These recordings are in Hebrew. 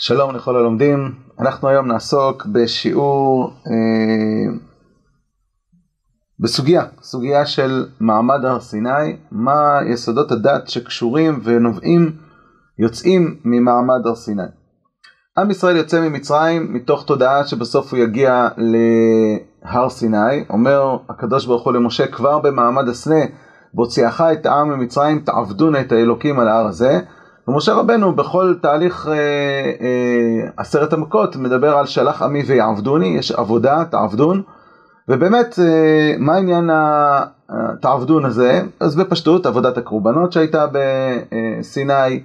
שלום לכל הלומדים, אנחנו היום נעסוק בשיעור אה, בסוגיה, סוגיה של מעמד הר סיני, מה יסודות הדת שקשורים ונובעים, יוצאים ממעמד הר סיני. עם ישראל יוצא ממצרים מתוך תודעה שבסוף הוא יגיע להר סיני, אומר הקדוש ברוך הוא למשה כבר במעמד הסנה, בהוציאך את העם ממצרים תעבדון את האלוקים על ההר הזה. ומשה רבנו בכל תהליך אה, אה, עשרת המכות מדבר על שלח עמי ויעבדוני, יש עבודה, תעבדון, ובאמת אה, מה עניין התעבדון הזה? אז בפשטות עבודת הקורבנות שהייתה בסיני,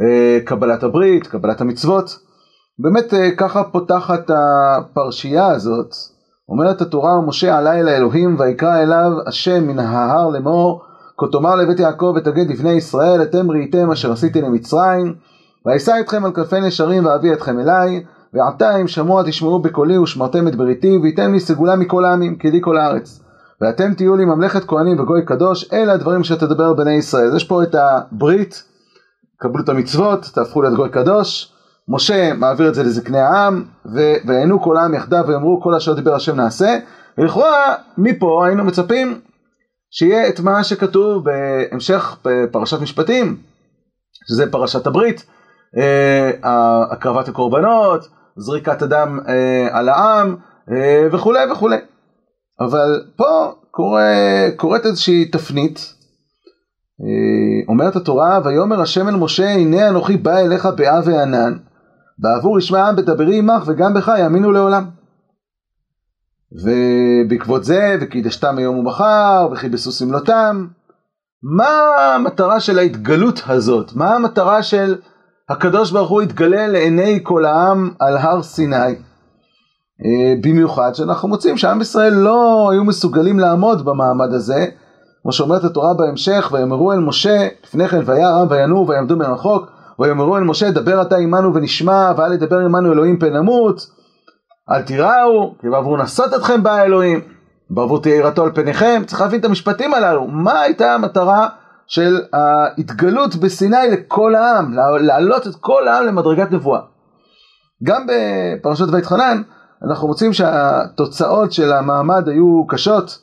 אה, קבלת הברית, קבלת המצוות, באמת אה, ככה פותחת הפרשייה הזאת, אומרת התורה ומשה עלה אל האלוהים ויקרא אליו השם מן ההר לאמור כה תאמר לבית יעקב ותגיד לבני ישראל אתם ראיתם אשר עשיתי למצרים ואשא אתכם על כנפי נשרים ואביא אתכם אליי ועתה אם שמוע תשמעו בקולי ושמרתם את בריתי וייתן לי סגולה מכל העמים כי לי כל הארץ. ואתם תהיו לי ממלכת כהנים וגוי קדוש אלה הדברים שתדבר בני ישראל. אז יש פה את הברית קבלו את המצוות תהפכו להיות גוי קדוש. משה מעביר את זה לזקני העם ויענו כל העם יחדיו ויאמרו כל אשר דיבר השם נעשה. ולכאורה מפה היינו מצפים שיהיה את מה שכתוב בהמשך בפרשת משפטים, שזה פרשת הברית, אה, הקרבת הקורבנות, זריקת הדם אה, על העם אה, וכולי וכולי. אבל פה קורה, קורית איזושהי תפנית, אומרת התורה, ויאמר השם אל משה, הנה אנוכי בא אליך באה וענן, בעבור ישמע העם בדברי עמך וגם בך יאמינו לעולם. ובעקבות זה, וקידשתם היום ומחר, וכיבסו שמלותם. מה המטרה של ההתגלות הזאת? מה המטרה של הקדוש ברוך הוא התגלה לעיני כל העם על הר סיני? אה, במיוחד שאנחנו מוצאים שעם ישראל לא היו מסוגלים לעמוד במעמד הזה, כמו שאומרת התורה בהמשך, ויאמרו אל משה, לפני כן וירא העם וינועו ויעמדו מרחוק, ויאמרו אל משה, דבר אתה עמנו ונשמע, ואל ידבר עמנו אלוהים פן נמות. אל תיראו, כי בעבור נשאת אתכם בא האלוהים, בעבור תהיה יראתו על פניכם, צריך להבין את המשפטים הללו, מה הייתה המטרה של ההתגלות בסיני לכל העם, להעלות את כל העם למדרגת נבואה. גם בפרשת ויתחנן, אנחנו מוצאים שהתוצאות של המעמד היו קשות.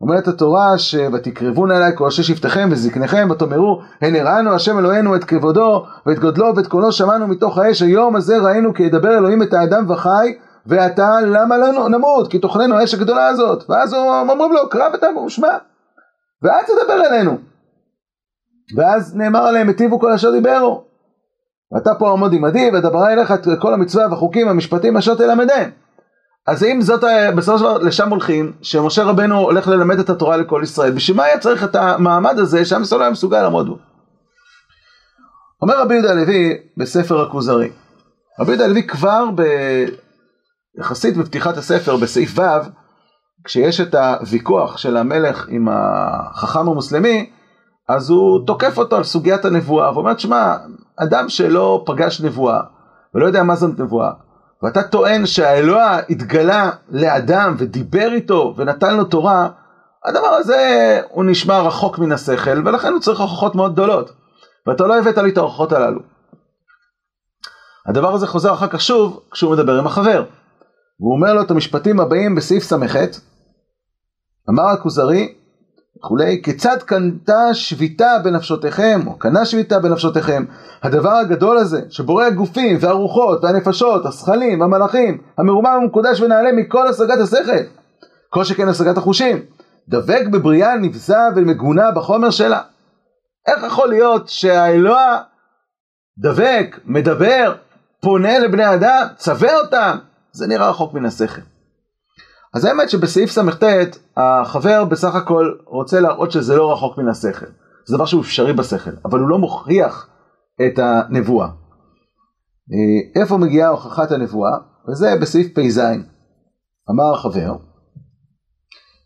אומרת התורה ש"ותקרבון אליי כל אשר שבטיכם וזקניכם ותאמרו הן הראנו השם אלוהינו את כבודו ואת גודלו ואת קולו שמענו מתוך האש. היום הזה ראינו כי ידבר אלוהים את האדם וחי ואתה למה לנו נמות? כי תאכלנו האש הגדולה הזאת. ואז אומרים לו קרב אתה ושמע ואל תדבר אלינו. ואז נאמר עליהם היטיבו כל אשר דיברו. ואתה פה עמוד עמדי ודברה אליך את כל המצווה והחוקים והמשפטים אשר תלמדם אז אם זאת בסופו של דבר לשם הולכים שמשה רבנו הולך ללמד את התורה לכל ישראל בשביל מה היה צריך את המעמד הזה שעם ישראל לא היה מסוגל לעמוד בו? אומר רבי יהודה הלוי בספר הכוזרי. רבי יהודה הלוי כבר ב... יחסית בפתיחת הספר בסעיף ו', כשיש את הוויכוח של המלך עם החכם המוסלמי, אז הוא תוקף אותו על סוגיית הנבואה, ואומר, שמע, אדם שלא פגש נבואה, ולא יודע מה זאת נבואה, ואתה טוען שהאלוה התגלה לאדם ודיבר איתו ונתן לו תורה, הדבר הזה הוא נשמע רחוק מן השכל, ולכן הוא צריך הוכחות מאוד גדולות. ואתה לא הבאת לי את ההוכחות הללו. הדבר הזה חוזר אחר כך שוב כשהוא מדבר עם החבר. והוא אומר לו את המשפטים הבאים בסעיף ס"ח, אמר הכוזרי וכולי, כיצד קנתה שביתה בנפשותיכם, או קנה שביתה בנפשותיכם, הדבר הגדול הזה, שבורא הגופים והרוחות והנפשות, הזכלים, המלאכים, המרומם המקודש ונעלה מכל השגת השכל, כל שכן השגת החושים, דבק בבריאה נבזה ומגונה בחומר שלה. איך יכול להיות שהאלוה דבק, מדבר, פונה לבני אדם, צווה אותם, זה נראה רחוק מן השכל. אז האמת שבסעיף ס"ט החבר בסך הכל רוצה להראות שזה לא רחוק מן השכל. זה דבר שהוא אפשרי בשכל, אבל הוא לא מוכיח את הנבואה. אה, איפה מגיעה הוכחת הנבואה? וזה בסעיף פ"ז. אמר החבר,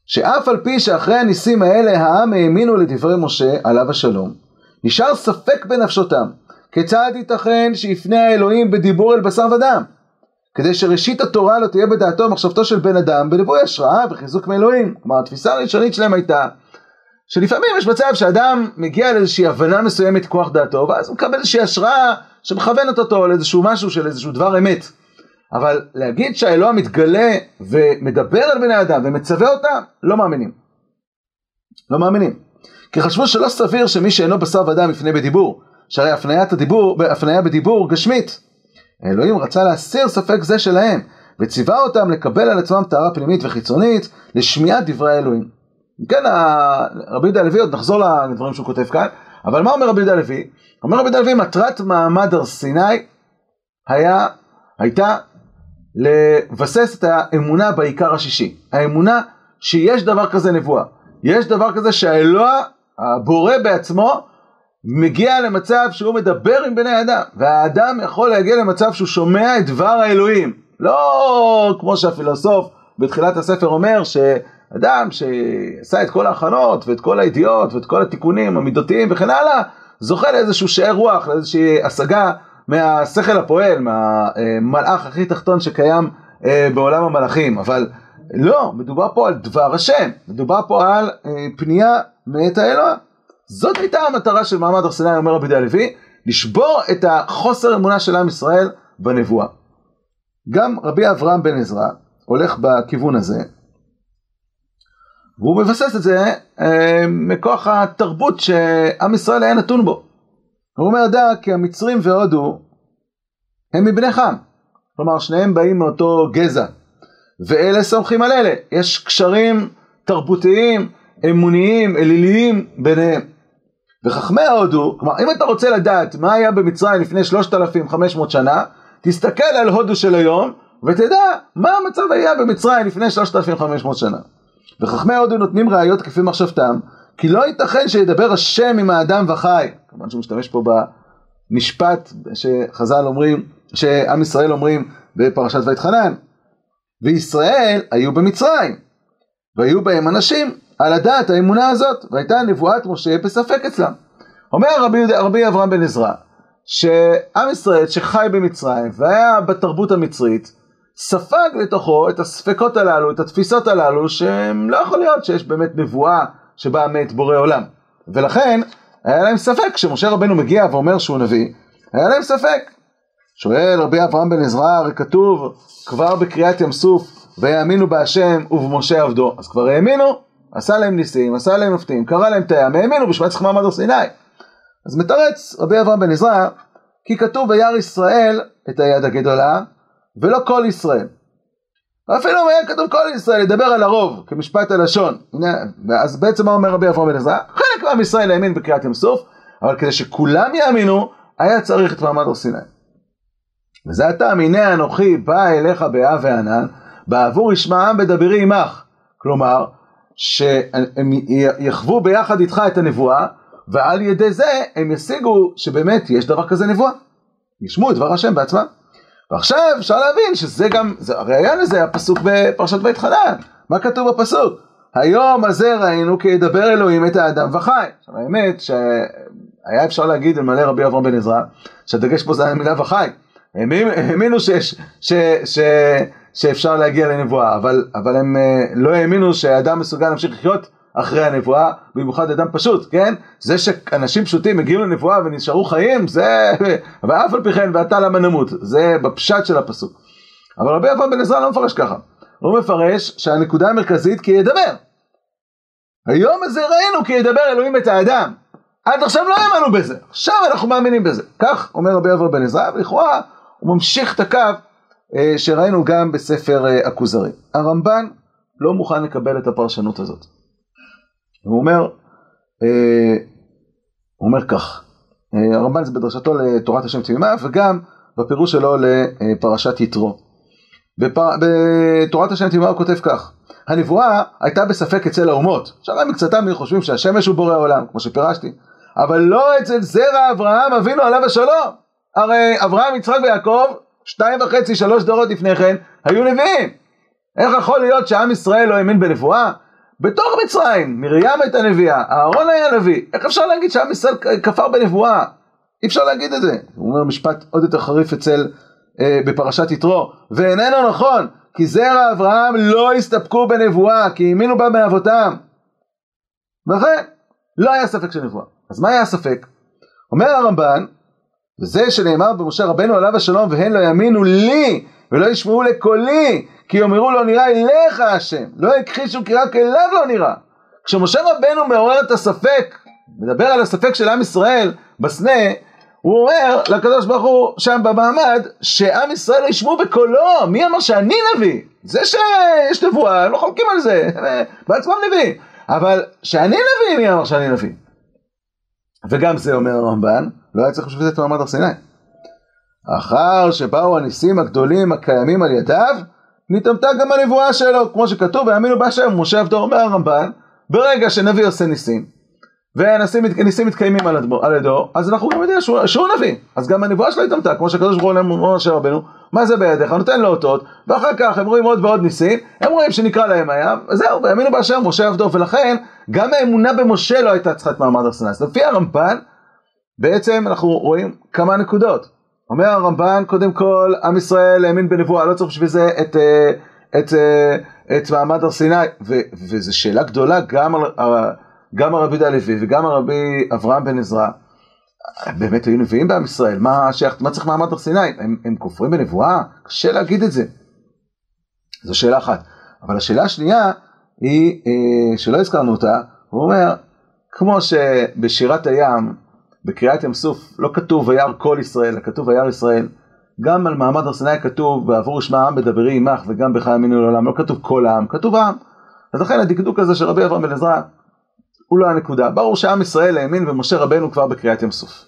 שאף על פי שאחרי הניסים האלה העם האמינו לדברי משה עליו השלום, נשאר ספק בנפשותם, כיצד ייתכן שיפנה האלוהים בדיבור אל בשר ודם? כדי שראשית התורה לא תהיה בדעתו ומחשבתו של בן אדם בליווי השראה וחיזוק מאלוהים. כלומר התפיסה הראשונית שלהם הייתה שלפעמים יש מצב שאדם מגיע לאיזושהי הבנה מסוימת כוח דעתו ואז הוא מקבל איזושהי השראה שמכוונת אותו לאיזשהו משהו של איזשהו דבר אמת. אבל להגיד שהאלוה מתגלה ומדבר על בני אדם ומצווה אותם, לא מאמינים. לא מאמינים. כי חשבו שלא סביר שמי שאינו בשר ודם יפנה בדיבור, שהרי הפניית הדיבור, הפניה בדיבור גשמית. האלוהים רצה להסיר ספק זה שלהם, וציווה אותם לקבל על עצמם טהרה פנימית וחיצונית לשמיעת דברי האלוהים. כן, רבי יהודה הלוי, עוד נחזור לדברים שהוא כותב כאן, אבל מה אומר רבי יהודה הלוי? אומר רבי יהודה הלוי, מטרת מעמד הר סיני היה, הייתה לבסס את האמונה בעיקר השישי. האמונה שיש דבר כזה נבואה. יש דבר כזה שהאלוה, הבורא בעצמו, מגיע למצב שהוא מדבר עם בני אדם, והאדם יכול להגיע למצב שהוא שומע את דבר האלוהים. לא כמו שהפילוסוף בתחילת הספר אומר, שאדם שעשה את כל ההכנות ואת כל הידיעות ואת כל התיקונים המידותיים וכן הלאה, זוכה לאיזשהו שאר רוח, לאיזושהי השגה מהשכל הפועל, מהמלאך הכי תחתון שקיים אה, בעולם המלאכים. אבל לא, מדובר פה על דבר השם, מדובר פה על אה, פנייה מאת האלוה. זאת הייתה המטרה של מעמד הר סיני, אומר רבי די הלוי, לשבור את החוסר אמונה של עם ישראל בנבואה. גם רבי אברהם בן עזרא הולך בכיוון הזה, והוא מבסס את זה אה, מכוח התרבות שעם ישראל היה נתון בו. הוא אומר, דע כי המצרים והודו הם מבני חם. כלומר, שניהם באים מאותו גזע. ואלה סומכים על אלה. יש קשרים תרבותיים, אמוניים, אליליים ביניהם. וחכמי ההודו, כלומר, אם אתה רוצה לדעת מה היה במצרים לפני 3,500 שנה, תסתכל על הודו של היום, ותדע מה המצב היה במצרים לפני 3,500 שנה. וחכמי ההודו נותנים ראיות כפי מחשבתם, כי לא ייתכן שידבר השם עם האדם וחי. כמובן שהוא משתמש פה במשפט שחז"ל אומרים, שעם ישראל אומרים בפרשת ויתחנן. וישראל היו במצרים, והיו בהם אנשים על הדעת האמונה הזאת, והייתה נבואת משה בספק אצלם. אומר רבי, רבי אברהם בן עזרא, שעם ישראל שחי במצרים והיה בתרבות המצרית, ספג לתוכו את הספקות הללו, את התפיסות הללו, שהם לא יכול להיות שיש באמת נבואה שבאה מאת בורא עולם. ולכן, היה להם ספק, כשמשה רבנו מגיע ואומר שהוא נביא, היה להם ספק. שואל רבי אברהם בן עזרא, הרי כתוב כבר בקריאת ים סוף, ויאמינו בהשם ובמשה עבדו. אז כבר האמינו, עשה להם ניסים, עשה להם מפתים, קרא להם את הים, האמינו בשביל צריך מעמד הר סיני. אז מתרץ רבי אברהם בן עזרא, כי כתוב וירא ישראל את היד הגדולה, ולא כל ישראל. אפילו אם היה כתוב כל ישראל, ידבר על הרוב, כמשפט הלשון. אז בעצם מה אומר רבי אברהם בן עזרא? חלק מעם ישראל האמין בקריאת ים סוף, אבל כדי שכולם יאמינו, היה צריך את מעמד הר סיני. וזה הטעם, הנה אנוכי בא אליך באב וענן, בעבור ישמעם בדברי עמך. כלומר, שהם יחוו ביחד איתך את הנבואה, ועל ידי זה הם ישיגו שבאמת יש דבר כזה נבואה. ישמעו את דבר השם בעצמם. ועכשיו אפשר להבין שזה גם, זה הראייה לזה הפסוק בפרשת בית חנן. מה כתוב בפסוק? היום הזה ראינו כי ידבר אלוהים את האדם וחי. עכשיו האמת שהיה אפשר להגיד אלמלא רבי אברהם בן עזרא, שהדגש פה זה המילה וחי. האמינו שיש, ש, ש, שאפשר להגיע לנבואה, אבל, אבל הם אה, לא האמינו שהאדם מסוגל להמשיך לחיות אחרי הנבואה, במיוחד אדם פשוט, כן? זה שאנשים פשוטים הגיעו לנבואה ונשארו חיים, זה... ואף על פי כן, ואתה למה נמות, זה בפשט של הפסוק. אבל רבי אברהם בן עזרא לא מפרש ככה, הוא מפרש שהנקודה המרכזית כי ידבר. היום הזה ראינו כי ידבר אלוהים את האדם. עד עכשיו לא האמנו בזה, עכשיו אנחנו מאמינים בזה. כך אומר רבי אברהם בן עזרא, ולכאורה הוא ממשיך את הקו שראינו גם בספר אה, הכוזרי. הרמב"ן לא מוכן לקבל את הפרשנות הזאת. הוא אומר, אה, הוא אומר כך, הרמב"ן זה בדרשתו לתורת השם תמימה וגם בפירוש שלו לפרשת יתרו. בפר... בתורת השם תמימה הוא כותב כך, הנבואה הייתה בספק אצל האומות, הם מקצתם חושבים שהשמש הוא בורא עולם, כמו שפירשתי, אבל לא אצל זרע אברהם אבינו עליו השלום. הרי אברהם, יצחק ויעקב, שתיים וחצי, שלוש דורות לפני כן, היו נביאים. איך יכול להיות שעם ישראל לא האמין בנבואה? בתוך מצרים, מרים הייתה נביאה, אהרון היה נביא. איך אפשר להגיד שעם ישראל כפר בנבואה? אי אפשר להגיד את זה. הוא אומר משפט עוד יותר חריף אצל, אה, בפרשת יתרו, ואיננו נכון, כי זרע אברהם לא הסתפקו בנבואה, כי האמינו בה מאבותם. ולכן, לא היה ספק של נבואה. אז מה היה הספק? אומר הרמב"ן, וזה שנאמר במשה רבנו עליו השלום והן לא יאמינו לי ולא ישמעו לקולי כי יאמרו לא נראה אליך השם. לא הכחישו כי רק אליו לא נראה. כשמשה רבנו מעורר את הספק מדבר על הספק של עם ישראל בסנה הוא אומר לקדוש ברוך הוא שם במעמד שעם ישראל ישמעו בקולו מי אמר שאני נביא? זה שיש נבואה הם לא חולקים על זה בעצמם נביא אבל שאני נביא מי אמר שאני נביא? וגם זה אומר הרמב"ן לא היה צריך בשביל זה את מעמד הר סיני אחר שבאו הניסים הגדולים הקיימים על ידיו נתעמתה גם הנבואה שלו כמו שכתוב ויאמינו בהשם משה עבדו אומר הרמב"ן ברגע שנביא עושה ניסים וניסים מתקיימים על, הדמו, על ידו, אז אנחנו גם יודעים שהוא, שהוא נביא. אז גם הנבואה שלו התאמתה, כמו שהקדוש ברוך הוא אומר משה רבנו, מה זה בידיך? נותן לו אותות, ואחר כך הם רואים עוד ועוד ניסים, הם רואים שנקרא להם היה, וזהו, והאמינו באשר משה עבדו, ולכן גם האמונה במשה לא הייתה צריכה את מעמד הר לפי הרמב"ן, בעצם אנחנו רואים כמה נקודות. אומר הרמב"ן, קודם כל, עם ישראל האמין בנבואה, לא צריך בשביל זה את, אה, את, את, אה, את מעמד הר סיני, וזו שאלה גדולה גם על... גם הרבי יהודה הלוי וגם הרבי אברהם בן עזרא, באמת היו נביאים בעם ישראל, מה, שייך, מה צריך מעמד הר סיני? הם, הם כופרים בנבואה? קשה להגיד את זה. זו שאלה אחת. אבל השאלה השנייה היא, אה, שלא הזכרנו אותה, הוא אומר, כמו שבשירת הים, בקריאת ים סוף, לא כתוב וירא כל ישראל, כתוב וירא ישראל, גם על מעמד הר סיני כתוב בעבור ישמע העם בדברי עמך וגם בך יאמינו לעולם, לא כתוב כל העם, כתוב העם. אז לכן הדקדוק הזה של רבי אברהם בן עזרא הוא לא הנקודה. ברור שעם ישראל האמין במשה רבנו כבר בקריאת ים סוף.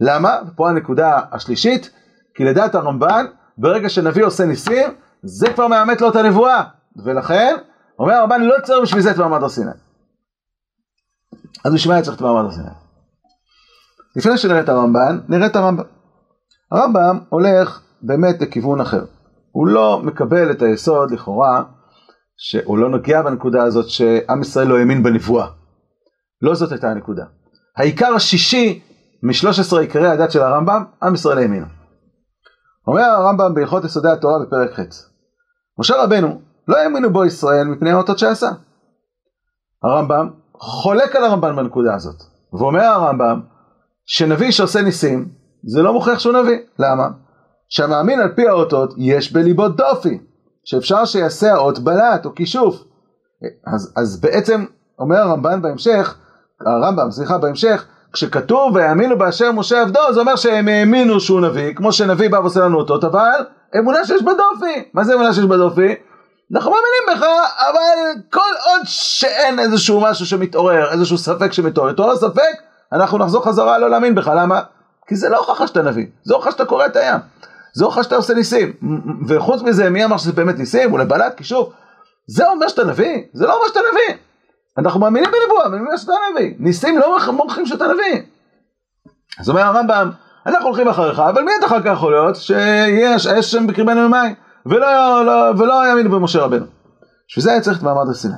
למה? פה הנקודה השלישית, כי לדעת הרמב"ן, ברגע שנביא עושה ניסים, זה כבר מאמת לו את הנבואה. ולכן, אומר הרמב"ן, לא צריך בשביל זה את מעמד הר סיני. אז בשביל מה צריך את מעמד הר סיני? לפני שנראה את הרמב"ן, נראה את הרמב"ם. הרמב"ם הולך באמת לכיוון אחר. הוא לא מקבל את היסוד לכאורה, שהוא לא נוגע בנקודה הזאת שעם ישראל לא האמין בנבואה. לא זאת הייתה הנקודה. העיקר השישי משלוש עשרה עיקרי הדת של הרמב"ם, עם ישראל האמינו. אומר הרמב"ם בהלכות יסודי התורה בפרק ח' משה רבנו לא האמינו בו ישראל מפני האותות שעשה. הרמב"ם חולק על הרמב"ן בנקודה הזאת, ואומר הרמב"ם שנביא שעושה ניסים זה לא מוכיח שהוא נביא. למה? שהמאמין על פי האותות יש בליבו דופי, שאפשר שיעשה האות בלט או כישוף. אז, אז בעצם אומר הרמב"ן בהמשך הרמב"ם, סליחה, בהמשך, כשכתוב ויאמינו באשר משה עבדו, זה אומר שהם האמינו שהוא נביא, כמו שנביא בא ועושה לנו אותות, אבל אמונה שיש בה דופי. מה זה אמונה שיש בה דופי? אנחנו מאמינים בך, אבל כל עוד שאין איזשהו משהו שמתעורר, איזשהו ספק שמתעורר, התעורר ספק, אנחנו נחזור חזרה לא להאמין בך, למה? כי זה לא הוכחה שאתה נביא, זה הוכחה שאתה קורא את הים, זה הוכחה שאתה עושה ניסים, וחוץ מזה, מי אמר שזה באמת ניסים? אולי בלט, כישוף, זה אומר שאתה נביא? זה לא אומר שאתה נביא. אנחנו מאמינים בנבואה, מאמינים שאתה נביא. ניסים לא מוכיחים שאתה נביא. אז אומר הרמב"ם, אנחנו הולכים אחריך, אבל מי אתה אחר כך יכול להיות שיש שם בקרבנו ממים, ולא, לא, ולא יאמינו במשה רבנו. בשביל זה היה צריך את מעמד הר סיני.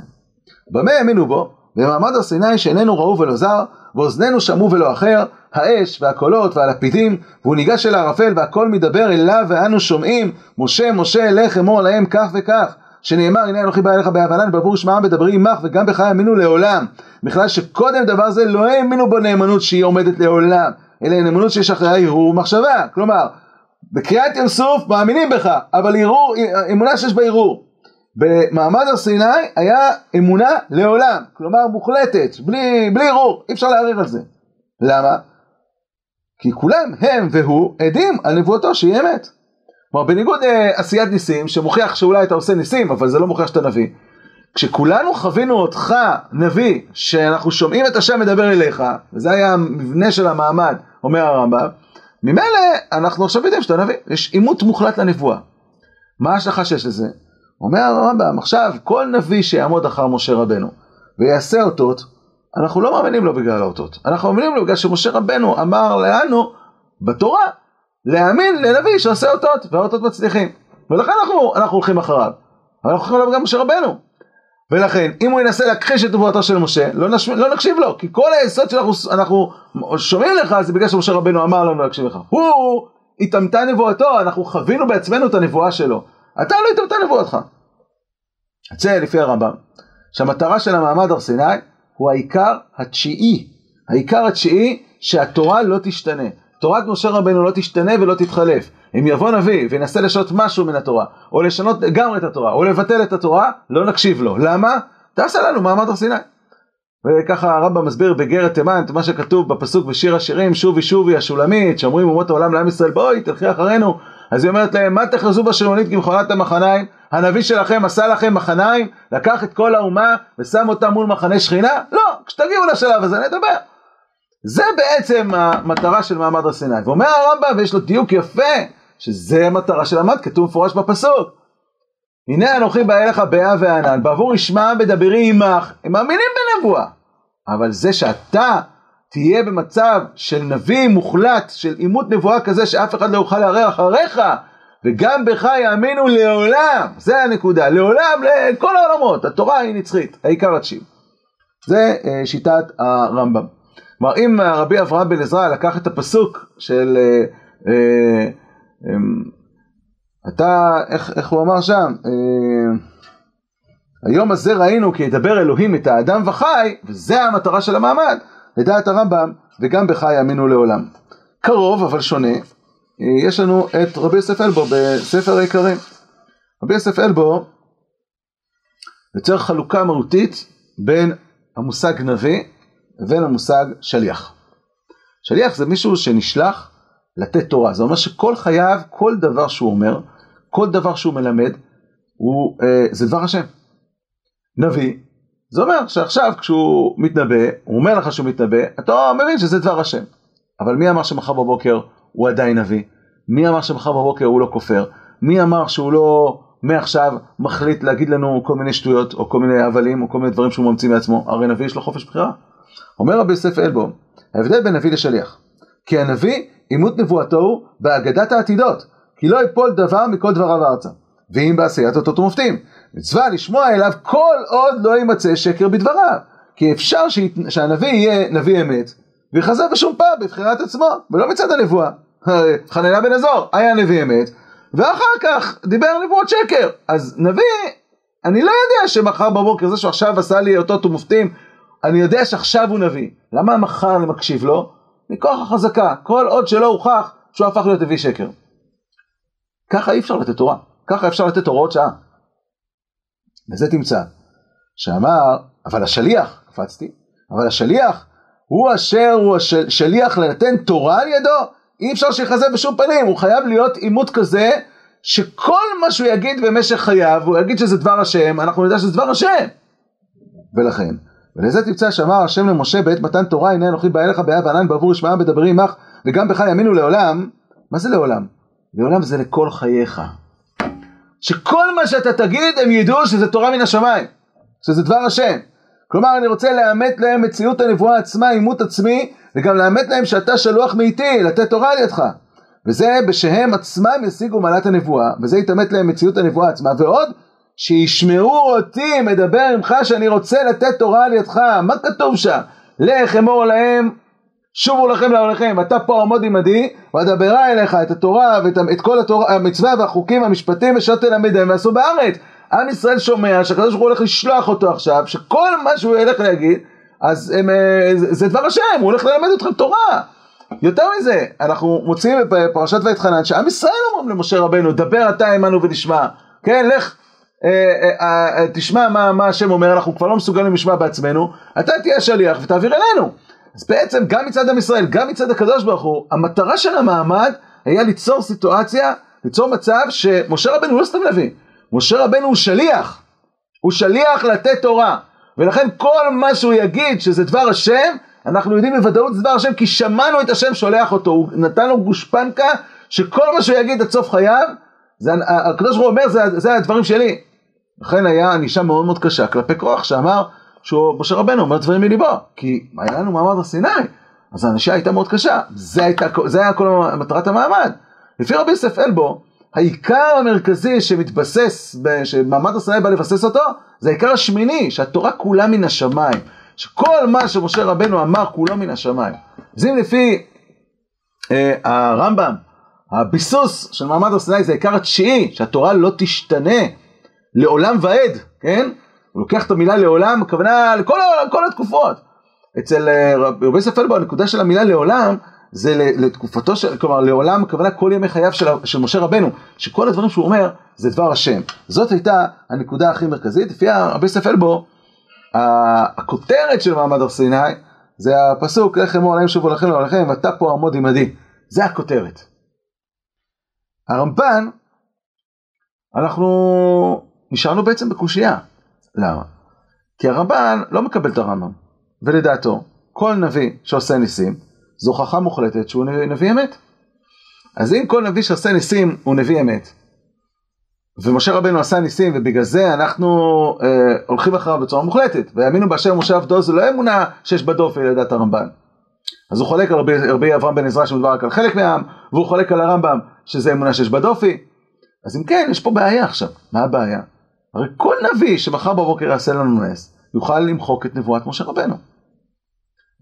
במה האמינו בו? במעמד הר סיני שאיננו ראו ולא זר, ואוזנינו שמעו ולא אחר, האש והקולות והלפידים, והוא ניגש אל הערפל והכל מדבר אליו ואנו שומעים, משה משה לך אמור להם כך וכך. שנאמר הנה אנוכי בא אליך בהבנן בעבור שמעם בדברי עמך וגם בך האמינו לעולם. בכלל שקודם דבר זה לא האמינו בו נאמנות שהיא עומדת לעולם אלא נאמנות שיש אחריה הרהור מחשבה כלומר בקריאת ים סוף מאמינים בך אבל הרהור, אמונה שיש בה הרהור במעמד הר סיני היה אמונה לעולם כלומר מוחלטת בלי, בלי הרהור אי אפשר לערער על זה למה? כי כולם הם והוא עדים על נבואתו שהיא אמת כלומר בניגוד לעשיית ניסים שמוכיח שאולי אתה עושה ניסים אבל זה לא מוכיח שאתה נביא. כשכולנו חווינו אותך נביא שאנחנו שומעים את השם מדבר אליך וזה היה המבנה של המעמד אומר הרמב"ם ממילא אנחנו עכשיו יודעים שאתה נביא יש עימות מוחלט לנבואה. מה ההשלכה שיש לזה? אומר הרמב"ם עכשיו כל נביא שיעמוד אחר משה רבנו ויעשה אותות אנחנו לא מאמינים לו בגלל האותות אנחנו מאמינים לו בגלל שמשה רבנו אמר לנו בתורה להאמין לנביא שעושה אותות, והאותות מצליחים. ולכן אנחנו, אנחנו הולכים אחריו. אבל אנחנו הולכים עליו גם משה רבנו. ולכן, אם הוא ינסה להכחיש את נבואתו של משה, לא, נש... לא נקשיב לו, כי כל היסוד שאנחנו שומעים לך זה בגלל שמשה רבנו אמר לנו להקשיב לך. הוא התאמתה נבואתו, אנחנו חווינו בעצמנו את הנבואה שלו. אתה לא התאמתה נבואתך. זה לפי הרמב"ם, שהמטרה של המעמד הר סיני הוא העיקר התשיעי. העיקר התשיעי שהתורה לא תשתנה. תורת משה רבנו לא תשתנה ולא תתחלף. אם יבוא נביא וינסה לשנות משהו מן התורה, או לשנות לגמרי את התורה, או לבטל את התורה, לא נקשיב לו. למה? תעשה לנו מעמד הר סיני. וככה הרמב"ם מסביר בגרת תימן את מה שכתוב בפסוק בשיר השירים, שובי שובי השולמית, שאומרים אומות העולם לעם ישראל, בואי תלכי אחרינו. אז היא אומרת להם, מה תחרזו בשריונית כמכונת המחניים? הנביא שלכם עשה לכם מחניים, לקח את כל האומה ושם אותה מול מחנה שכינה? לא, כשתגיעו לשלב הזה נדבר. זה בעצם המטרה של מעמד הר סיני. ואומר הרמב"ם, ויש לו דיוק יפה, שזה המטרה של המד, כתוב מפורש בפסוק. הנה אנוכי בא אליך באה וענן, בעבור ישמע מדברי עמך, הם מאמינים בנבואה. אבל זה שאתה תהיה במצב של נביא מוחלט, של עימות נבואה כזה שאף אחד לא יוכל לערער אחריך, וגם בך יאמינו לעולם, זה הנקודה, לעולם, לכל העולמות, התורה היא נצחית, העיקר התשיב. זה אה, שיטת הרמב"ם. כלומר, אם רבי אברהם בן עזרא לקח את הפסוק של אה, אה, אה, אתה, איך, איך הוא אמר שם? היום הזה ראינו כי ידבר אלוהים את האדם וחי, וזה המטרה של המעמד, לדעת הרמב"ם, וגם בך יאמינו לעולם. קרוב אבל שונה, אה, יש לנו את רבי יוסף אלבו בספר העיקרים. רבי יוסף אלבו יוצר חלוקה מהותית בין המושג נביא לבין המושג שליח. שליח זה מישהו שנשלח לתת תורה, זה אומר שכל חייו, כל דבר שהוא אומר, כל דבר שהוא מלמד, הוא, אה, זה דבר השם. נביא, זה אומר שעכשיו כשהוא מתנבא, הוא אומר לך שהוא מתנבא, אתה מבין שזה דבר השם. אבל מי אמר שמחר בבוקר הוא עדיין נביא? מי אמר שמחר בבוקר הוא לא כופר? מי אמר שהוא לא מעכשיו מחליט להגיד לנו כל מיני שטויות, או כל מיני הבלים, או כל מיני דברים שהוא ממציא מעצמו? הרי נביא יש לו חופש בחירה. אומר רבי יוסף אלבו, ההבדל בין נביא לשליח. כי הנביא, עימות נבואתו הוא באגדת העתידות, כי לא יפול דבר מכל דבריו ארצה. ואם בעשיית אותות ומופתים. מצווה לשמוע אליו כל עוד לא יימצא שקר בדבריו. כי אפשר שהנביא יהיה נביא אמת, ויחזה בשום פעם בבחירת עצמו, ולא מצד הנבואה. חננה בן עזור היה נביא אמת, ואחר כך דיבר נבואות שקר. אז נביא, אני לא יודע שמחר בבוקר, זה שעכשיו עשה לי אותות ומופתים, אני יודע שעכשיו הוא נביא. למה מחר אני מקשיב לו? מכוח החזקה, כל עוד שלא הוכח שהוא הפך להיות נביא שקר. ככה אי אפשר לתת תורה, ככה אפשר לתת הוראות שעה. וזה תמצא, שאמר, אבל השליח, קפצתי, אבל השליח הוא אשר הוא השליח לנתן תורה על ידו, אי אפשר שיחזה בשום פנים, הוא חייב להיות עימות כזה, שכל מה שהוא יגיד במשך חייו, הוא יגיד שזה דבר השם, אנחנו נדע שזה דבר השם. ולכן, ולזה תמצא שאמר השם למשה בעת מתן תורה, הנה אנוכי בא אליך באב ענן בעבור ישמעם בדברים עמך, וגם בך יאמינו לעולם, מה זה לעולם? לעולם זה לכל חייך. שכל מה שאתה תגיד הם ידעו שזה תורה מן השמיים, שזה דבר השם. כלומר אני רוצה לאמת להם מציאות הנבואה עצמה, עימות עצמי, וגם לאמת להם שאתה שלוח מאיתי, לתת תורה על ידך. וזה בשהם עצמם ישיגו מעלת הנבואה, וזה יתאמת להם מציאות הנבואה עצמה, ועוד שישמעו אותי מדבר עמך שאני רוצה לתת תורה על ידך, מה כתוב שם? לך אמור להם שובו לכם לעולכם, אתה פה עמוד עמדי, ואדברה אליך את התורה ואת את כל התורה, המצווה והחוקים והמשפטים אשר תלמדם ועשו בארץ. עם ישראל שומע שהקדוש ברוך הוא הולך לשלוח אותו עכשיו, שכל מה שהוא ילך להגיד, אז הם, אה, זה, זה דבר השם, הוא הולך ללמד אתכם תורה. יותר מזה, אנחנו מוצאים בפרשת ואתחנן שעם ישראל אומרים למשה רבנו, דבר אתה עמנו ונשמע. כן, לך, אה, אה, תשמע מה השם אומר, אנחנו כבר לא מסוגלים לשמוע בעצמנו, אתה תהיה שליח ותעביר אלינו. אז בעצם גם מצד עם ישראל, גם מצד הקדוש ברוך הוא, המטרה של המעמד היה ליצור סיטואציה, ליצור מצב שמשה רבנו לא סתם נביא, משה רבנו הוא שליח, הוא שליח לתת תורה, ולכן כל מה שהוא יגיד שזה דבר השם, אנחנו יודעים בוודאות זה דבר השם כי שמענו את השם שולח אותו, הוא נתן לו גושפנקה שכל מה שהוא יגיד עד סוף חייו, הקדוש ברוך הוא אומר זה, זה הדברים שלי. לכן היה ענישה מאוד מאוד קשה כלפי כוח שאמר שהוא, משה רבנו אומר דברים מליבו, כי היה לנו מעמד הר סיני, אז הענישה הייתה מאוד קשה, זה, הייתה, זה היה כל מטרת המעמד. לפי רבי יוסף אלבו, העיקר המרכזי שמתבסס, שמעמד הר סיני בא לבסס אותו, זה העיקר השמיני, שהתורה כולה מן השמיים, שכל מה שמשה רבנו אמר כולו מן השמיים. אז אם לפי אה, הרמב"ם, הביסוס של מעמד הר סיני זה העיקר התשיעי, שהתורה לא תשתנה לעולם ועד, כן? הוא לוקח את המילה לעולם, הכוונה לכל כל התקופות. אצל אה, רבי יוסף אלבו הנקודה של המילה לעולם זה לתקופתו של, כלומר לעולם, הכוונה כל ימי חייו של, של משה רבנו, שכל הדברים שהוא אומר זה דבר השם. זאת הייתה הנקודה הכי מרכזית, לפי רבי יוסף אלבו, הכותרת של מעמד הר סיני זה הפסוק, לחם עליהם שובו לכם ולכם, ואתה פה עמוד עמדי. זה הכותרת. הרמב"ן, אנחנו נשארנו בעצם בקושייה. למה? כי הרמב"ן לא מקבל את הרמב"ם, ולדעתו, כל נביא שעושה ניסים, זו הוכחה מוחלטת שהוא נביא אמת. אז אם כל נביא שעושה ניסים הוא נביא אמת, ומשה רבנו עשה ניסים ובגלל זה אנחנו אה, הולכים אחריו בצורה מוחלטת, והאמינו באשר משה עבדו זה לא אמונה שיש בדופי לדעת הרמב"ן. אז הוא חולק על רבי, רבי אברהם בן עזרא שמדבר רק על חלק מהעם, והוא חולק על הרמב"ם שזה אמונה שיש בדופי. אז אם כן, יש פה בעיה עכשיו. מה הבעיה? הרי כל נביא שמחר בבוקר יעשה לנו נס, יוכל למחוק את נבואת משה רבנו.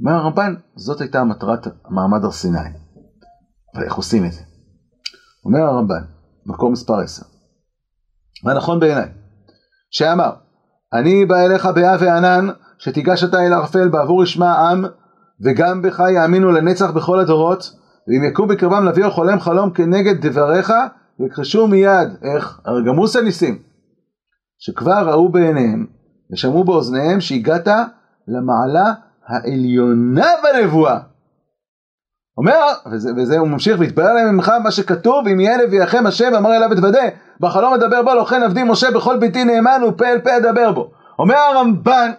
אומר הרמב"ן, זאת הייתה מטרת מעמד הר סיני. אבל איך עושים את זה? אומר הרמב"ן, מקום מספר 10, מה נכון בעיניי? שאמר, אני בא אליך באה וענן, שתיגש אתה אל ערפל בעבור ישמע העם, וגם בך יאמינו לנצח בכל הדורות, ואם יקום בקרבם להביא חולם חלום כנגד דבריך, יכחשו מיד, איך? הרי גם עושה ניסים, שכבר ראו בעיניהם, ושמעו באוזניהם שהגעת למעלה העליונה בנבואה. אומר, וזה, וזה הוא ממשיך, והתפלל להם ממך מה שכתוב, אם יהיה נביאכם השם אמר אליו ותוודא, בחלום אדבר בו, לכן עבדי משה בכל ביתי נאמן ופה אל פה אדבר בו. אומר הרמב"ן,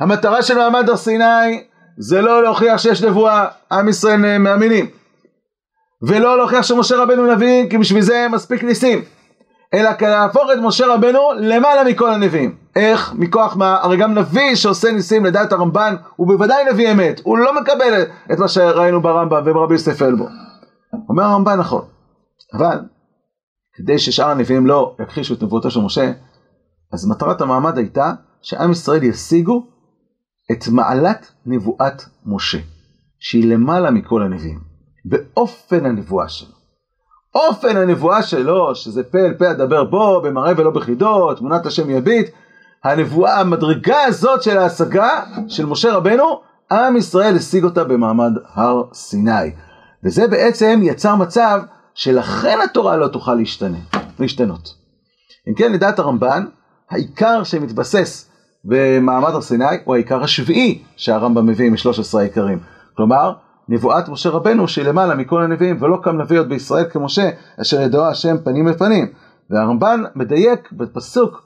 המטרה של מעמד הר סיני זה לא להוכיח שיש נבואה, עם ישראל מאמינים. ולא להוכיח שמשה רבנו נביא, כי בשביל זה מספיק ניסים. אלא להפוך את משה רבנו למעלה מכל הנביאים. איך? מכוח מה? הרי גם נביא שעושה ניסים לדעת הרמב"ן הוא בוודאי נביא אמת, הוא לא מקבל את מה שראינו ברמב"ם וברבי יוסף אלבו. אומר הרמב"ן נכון, אבל כדי ששאר הנביאים לא יכחישו את נבואתו של משה, אז מטרת המעמד הייתה שעם ישראל ישיגו את מעלת נבואת משה, שהיא למעלה מכל הנביאים, באופן הנבואה שלו. אופן הנבואה שלו, שזה פה אל פה אדבר בו, במראה ולא בחידות, תמונת השם יביט, הנבואה, המדרגה הזאת של ההשגה של משה רבנו, עם ישראל השיג אותה במעמד הר סיני. וזה בעצם יצר מצב שלכן התורה לא תוכל להשתנות. אם כן, לדעת הרמב"ן, העיקר שמתבסס במעמד הר סיני הוא העיקר השביעי שהרמב"ם מביא מ-13 העיקרים. כלומר, נבואת משה רבנו שהיא למעלה מכל הנביאים, ולא קם נביא עוד בישראל כמשה, אשר ידוע השם פנים בפנים. והרמב"ן מדייק בפסוק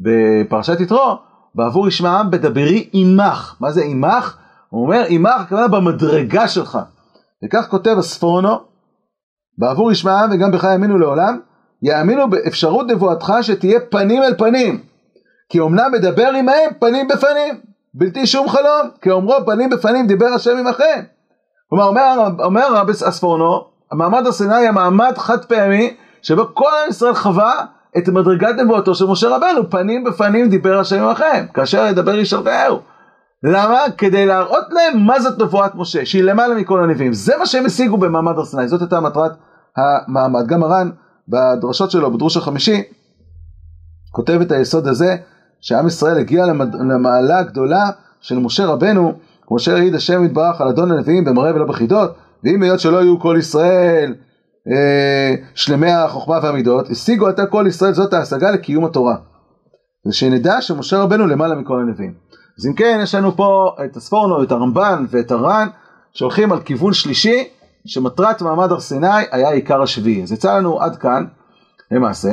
בפרשת יתרו, בעבור ישמעם בדברי עמך. מה זה עמך? הוא אומר עמך, הכוונה במדרגה שלך. וכך כותב הספורנו, בעבור ישמעם וגם בך יאמינו לעולם, יאמינו באפשרות נבואתך שתהיה פנים אל פנים. כי אמנם מדבר עמהם פנים בפנים, בלתי שום חלום, כי אומרו פנים בפנים דיבר השם עמכם. כלומר, אומר, אומר רבי אספורנו, המעמד הסיני המעמד חד פעמי, שבו כל עם ישראל חווה את מדרגת נבואתו של משה רבנו, פנים בפנים דיבר השם עמכם, כאשר ידבר איש על רעהו. למה? כדי להראות להם מה זאת נבואת משה, שהיא למעלה מכל הנביאים. זה מה שהם השיגו במעמד הר סיני, זאת הייתה מטרת המעמד. גם הר"ן, בדרשות שלו, בדרוש החמישי, כותב את היסוד הזה, שעם ישראל הגיע למעלה הגדולה של משה רבנו, כמו שהעיד השם יתברך על אדון הנביאים במראה ולא בחידות, ואם היות שלא יהיו כל ישראל אה, שלמי החוכמה והמידות, השיגו עתה כל ישראל זאת ההשגה לקיום התורה. ושנדע שמשה רבנו למעלה מכל הנביאים. אז אם כן, יש לנו פה את הספורנו, את הרמב"ן ואת הר"ן, שהולכים על כיוון שלישי, שמטרת מעמד הר סיני היה עיקר השביעי. אז יצא לנו עד כאן, למעשה,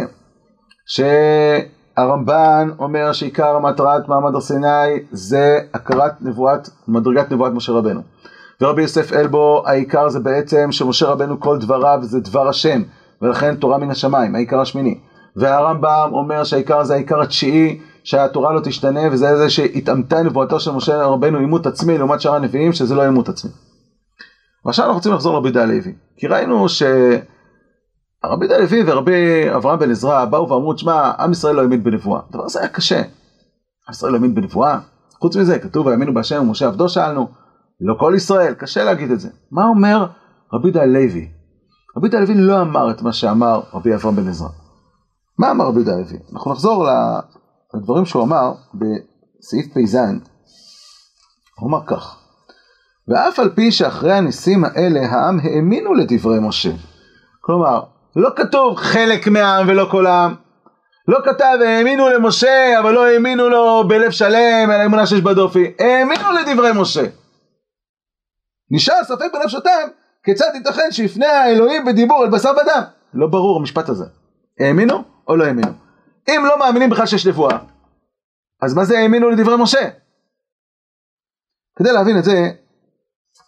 שהרמב"ן אומר שעיקר מטרת מעמד הר סיני זה הכרת נבואת, מדרגת נבואת משה רבנו. ורבי יוסף אלבו, העיקר זה בעצם שמשה רבנו כל דבריו זה דבר השם, ולכן תורה מן השמיים, העיקר השמיני. והרמב"ם אומר שהעיקר זה העיקר התשיעי, שהתורה לא תשתנה, וזה זה שהתאמתה נבואתו של משה רבנו עימות עצמי לעומת שאר הנביאים, שזה לא עימות עצמי. ועכשיו אנחנו רוצים לחזור לרבי יהודה הלוי, כי ראינו שהרבי יהודה הלוי ורבי אברהם בן עזרא באו ואמרו, תשמע, עם ישראל לא האמין בנבואה. הדבר הזה היה קשה. עם ישראל לא האמין בנבואה. חוץ מזה, כתוב ויאמינו בהשם ומשה עבדו שאלנו, לא כל ישראל, קשה להגיד את זה. מה אומר רבי יהודה הלוי? רבי יהודה הלוי לא אמר את מה שאמר רבי אברהם בן עזרא. מה אמר רבי יהודה הלוי? אנחנו נחזור לדברים שהוא אמר בסעיף פ"ז. הוא אמר כך: ואף על פי שאחרי הניסים האלה העם האמינו לדברי משה. כלומר, לא כתוב חלק מהעם ולא כל העם. לא כתב האמינו למשה אבל לא האמינו לו בלב שלם אלא אמונה שיש בדופי. האמינו לדברי משה. נשאר ספק בנפשותם כיצד ייתכן שיפנה האלוהים בדיבור על בשר ודם. לא ברור המשפט הזה. האמינו או לא האמינו? אם לא מאמינים בכלל שיש נבואה, אז מה זה האמינו לדברי משה? כדי להבין את זה,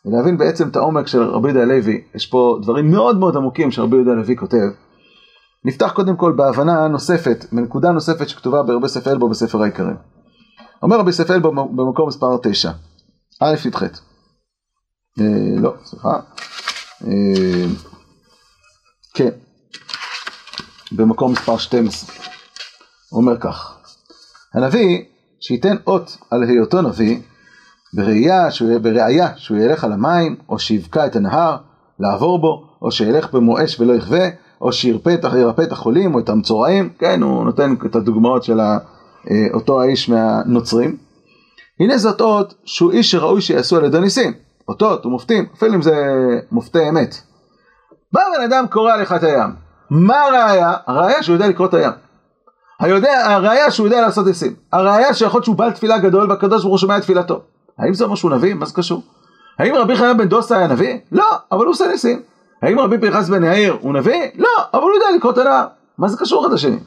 ולהבין בעצם את העומק של רבי יהודה הלוי, יש פה דברים מאוד מאוד עמוקים שרבי יהודה הלוי כותב. נפתח קודם כל בהבנה נוספת, בנקודה נוספת שכתובה ברבי ספר אלבו בספר העיקרים. אומר רבי ספר אלבו במקום מספר 9, א' י"ח. אה, לא, סליחה. אה, כן, במקום מספר 12. הוא אומר כך, הנביא שייתן אות על היותו נביא, בראייה שהוא, בראייה שהוא ילך על המים, או שיבקע את הנהר, לעבור בו, או שילך במואש ולא יכווה, או שירפא את החולים או את המצורעים, כן, הוא נותן את הדוגמאות של אה, אותו האיש מהנוצרים. הנה זאת אות שהוא איש שראוי שיעשו על ידי ניסים, אותות ומופתים, אפילו אם זה מופתי אמת. בא בן אדם קורא לך את הים, מה הראיה? הראיה שהוא יודע לקרוא את הים. היודע, הראיה שהוא יודע לעשות ניסים. הראיה שיכול להיות שהוא בעל תפילה גדול והקדוש ברוך הוא שומע את תפילתו. האם זה אומר שהוא נביא? מה זה קשור? האם רבי חנן בן דוסה היה נביא? לא, אבל הוא עושה ניסים. האם רבי פרחס בן יאיר הוא נביא? לא, אבל הוא יודע לקרוא הנער. מה זה קשור אחד לשני?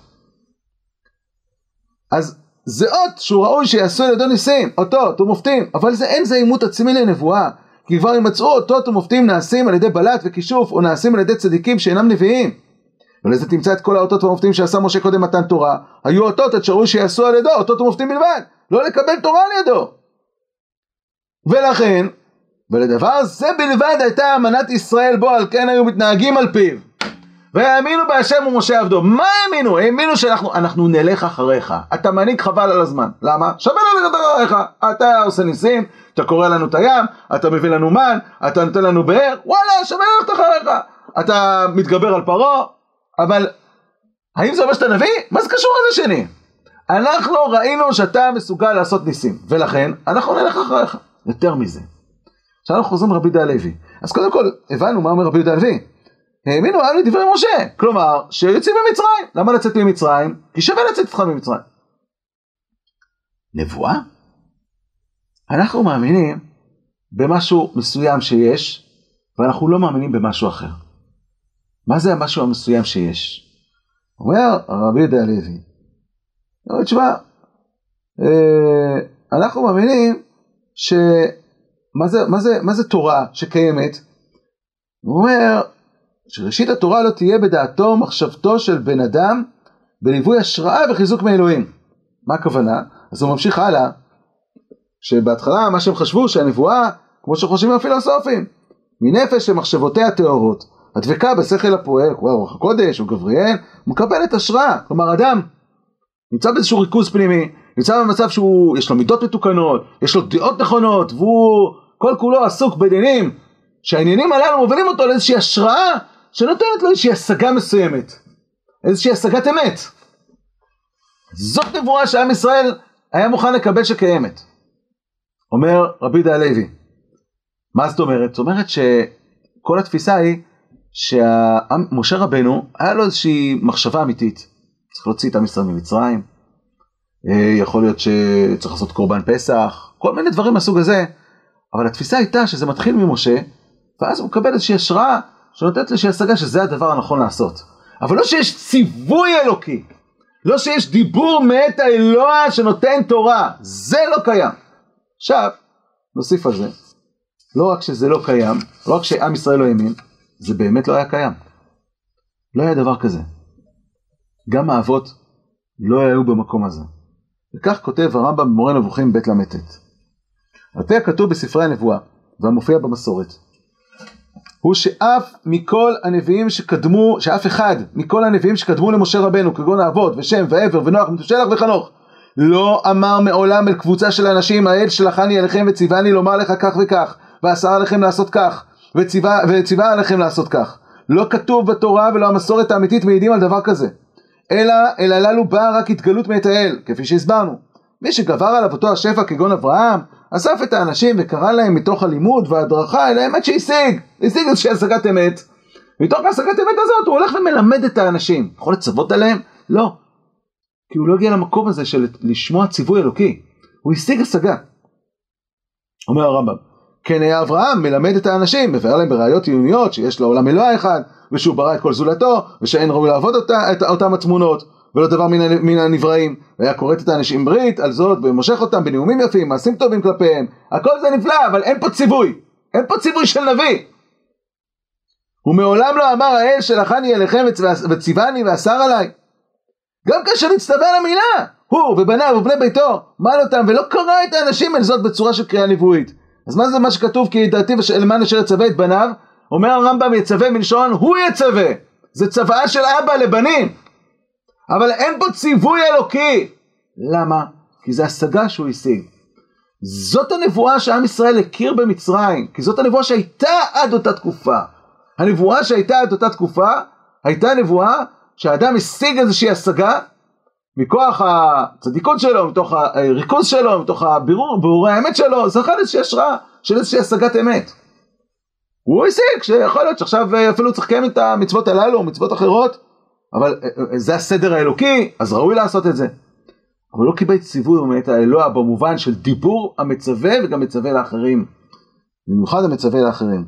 אז זה אות שהוא ראוי שיעשו על ידו ניסים, אותות ומופתים, אבל זה אין זה עימות עצמי לנבואה. כי כבר ימצאו אותות ומופתים נעשים על ידי בלט וכישוף, או נעשים על ידי צדיקים שאינם נביאים. ולזה תמצא את כל האותות והמופתים שעשה משה קודם מתן תורה, היו אותות את שראוי שיעשו על ידו, אותות ומופתים בלבד, לא לקבל תורה על ידו. ולכן, ולדבר זה בלבד הייתה אמנת ישראל בו, על כן היו מתנהגים על פיו. והאמינו בהשם ומשה עבדו. מה האמינו? האמינו שאנחנו אנחנו נלך אחריך. אתה מנהיג חבל על הזמן. למה? שווה ללכת אחריך. אתה עושה ניסים, אתה קורא לנו את הים, אתה מביא לנו מן, אתה נותן לנו באר, וואלה, שווה ללכת אחריך. אתה מתגבר על פרעה, אבל האם זה אומר שאתה נביא? מה זה קשור אחד לשני? אנחנו ראינו שאתה מסוגל לעשות ניסים, ולכן אנחנו נלך אחריך. יותר מזה. עכשיו אנחנו חוזרים לרבי יהודה הלוי. אז קודם כל, הבנו מה אומר רבי יהודה הלוי. האמינו העם לדברי משה, כלומר, שיוצאים ממצרים. למה לצאת ממצרים? כי שווה לצאת איתך ממצרים. נבואה? אנחנו מאמינים במשהו מסוים שיש, ואנחנו לא מאמינים במשהו אחר. מה זה המשהו המסוים שיש? אומר הרבי יהודה הלוי, תשמע, אה, אנחנו מאמינים ש... מה זה, מה זה, מה זה תורה שקיימת? הוא אומר שראשית התורה לא תהיה בדעתו מחשבתו של בן אדם בליווי השראה וחיזוק מאלוהים. מה הכוונה? אז הוא ממשיך הלאה, שבהתחלה מה שהם חשבו שהנבואה, כמו שחושבים הפילוסופים, מנפש שמחשבותיה טהורות, הדבקה בשכל הפועל, כמו רוח הקודש או גבריאל, מקבלת השראה. כלומר, אדם נמצא באיזשהו ריכוז פנימי, נמצא במצב שהוא, יש לו מידות מתוקנות, יש לו דעות נכונות, והוא כל כולו עסוק בדינים, שהעניינים הללו מובילים אותו לאיזושהי השראה שנותנת לו איזושהי השגה מסוימת, איזושהי השגת אמת. זאת נבואה שעם ישראל היה מוכן לקבל שקיימת. אומר רבי יהודה הלוי. מה זאת אומרת? זאת אומרת שכל התפיסה היא שמשה רבנו היה לו איזושהי מחשבה אמיתית. צריך להוציא את עם ישראל ממצרים, יכול להיות שצריך לעשות קורבן פסח, כל מיני דברים מהסוג הזה, אבל התפיסה הייתה שזה מתחיל ממשה, ואז הוא מקבל איזושהי השראה שנותנת איזושהי השגה שזה הדבר הנכון לעשות. אבל לא שיש ציווי אלוקי, לא שיש דיבור מאת האלוה שנותן תורה, זה לא קיים. עכשיו, נוסיף על זה, לא רק שזה לא קיים, לא רק שעם ישראל לא האמין, זה באמת לא היה קיים. לא היה דבר כזה. גם האבות לא היו במקום הזה. וכך כותב הרמב"ם במורה נבוכים ב' ל"ט. על פי הכתוב בספרי הנבואה והמופיע במסורת, הוא שאף מכל הנביאים שקדמו, שאף אחד מכל הנביאים שקדמו למשה רבנו, כגון האבות ושם ועבר ונוח ומתושלח וחנוך, לא אמר מעולם אל קבוצה של אנשים, האל שלחני אליכם וציווני לומר לך כך וכך, ואסר עליכם לעשות כך, וציווה, וציווה עליכם לעשות כך. לא כתוב בתורה ולא המסורת האמיתית מעידים על דבר כזה. אלא אל הללו באה רק התגלות מאת האל, כפי שהסברנו. מי שגבר עליו אותו השפע כגון אברהם, אסף את האנשים וקרא להם מתוך הלימוד וההדרכה אל האמת שהשיג, השיג איזושהי השגת אמת. מתוך השגת אמת הזאת הוא הולך ומלמד את האנשים. יכול לצוות עליהם? לא. כי הוא לא הגיע למקום הזה של לשמוע ציווי אלוקי. הוא השיג השגה. אומר הרמב"ם, כן היה אברהם מלמד את האנשים, מבאר להם בראיות עיוניות שיש לעולם אלוה אחד, ושהוא ברא את כל זולתו, ושאין ראוי לעבוד אותה, את אותם התמונות, ולא דבר מן, מן הנבראים, והיה כורת את האנשים ברית על זאת, ומושך אותם בנאומים יפים, מעשים טובים כלפיהם, הכל זה נפלא, אבל אין פה ציווי, אין פה ציווי של נביא. ומעולם לא אמר האל שלחני אליכם וציווני ואסר עליי. גם כאשר נצטווה על המילה, הוא ובניו ובני ביתו, מעל אותם, ולא קרא את האנשים אל זאת בצורה של קריאה נבואית. אז מה זה מה שכתוב כי ידעתי למען אשר יצווה את בניו? אומר הרמב"ם יצווה מלשון הוא יצווה. זה צוואה של אבא לבנים. אבל אין פה ציווי אלוקי. למה? כי זה השגה שהוא השיג. זאת הנבואה שעם ישראל הכיר במצרים, כי זאת הנבואה שהייתה עד אותה תקופה. הנבואה שהייתה עד אותה תקופה, הייתה נבואה שהאדם השיג איזושהי השגה מכוח הצדיקות שלו, מתוך הריכוז שלו, מתוך הבירור, בירורי האמת שלו, זכה לאיזושהי השראה של איזושהי השגת אמת. הוא השיג שיכול להיות שעכשיו אפילו צריך לקיים את המצוות הללו, מצוות אחרות, אבל זה הסדר האלוקי, אז ראוי לעשות את זה. אבל לא קיבל ציווי מאת האלוה במובן של דיבור המצווה וגם מצווה לאחרים. במיוחד המצווה לאחרים.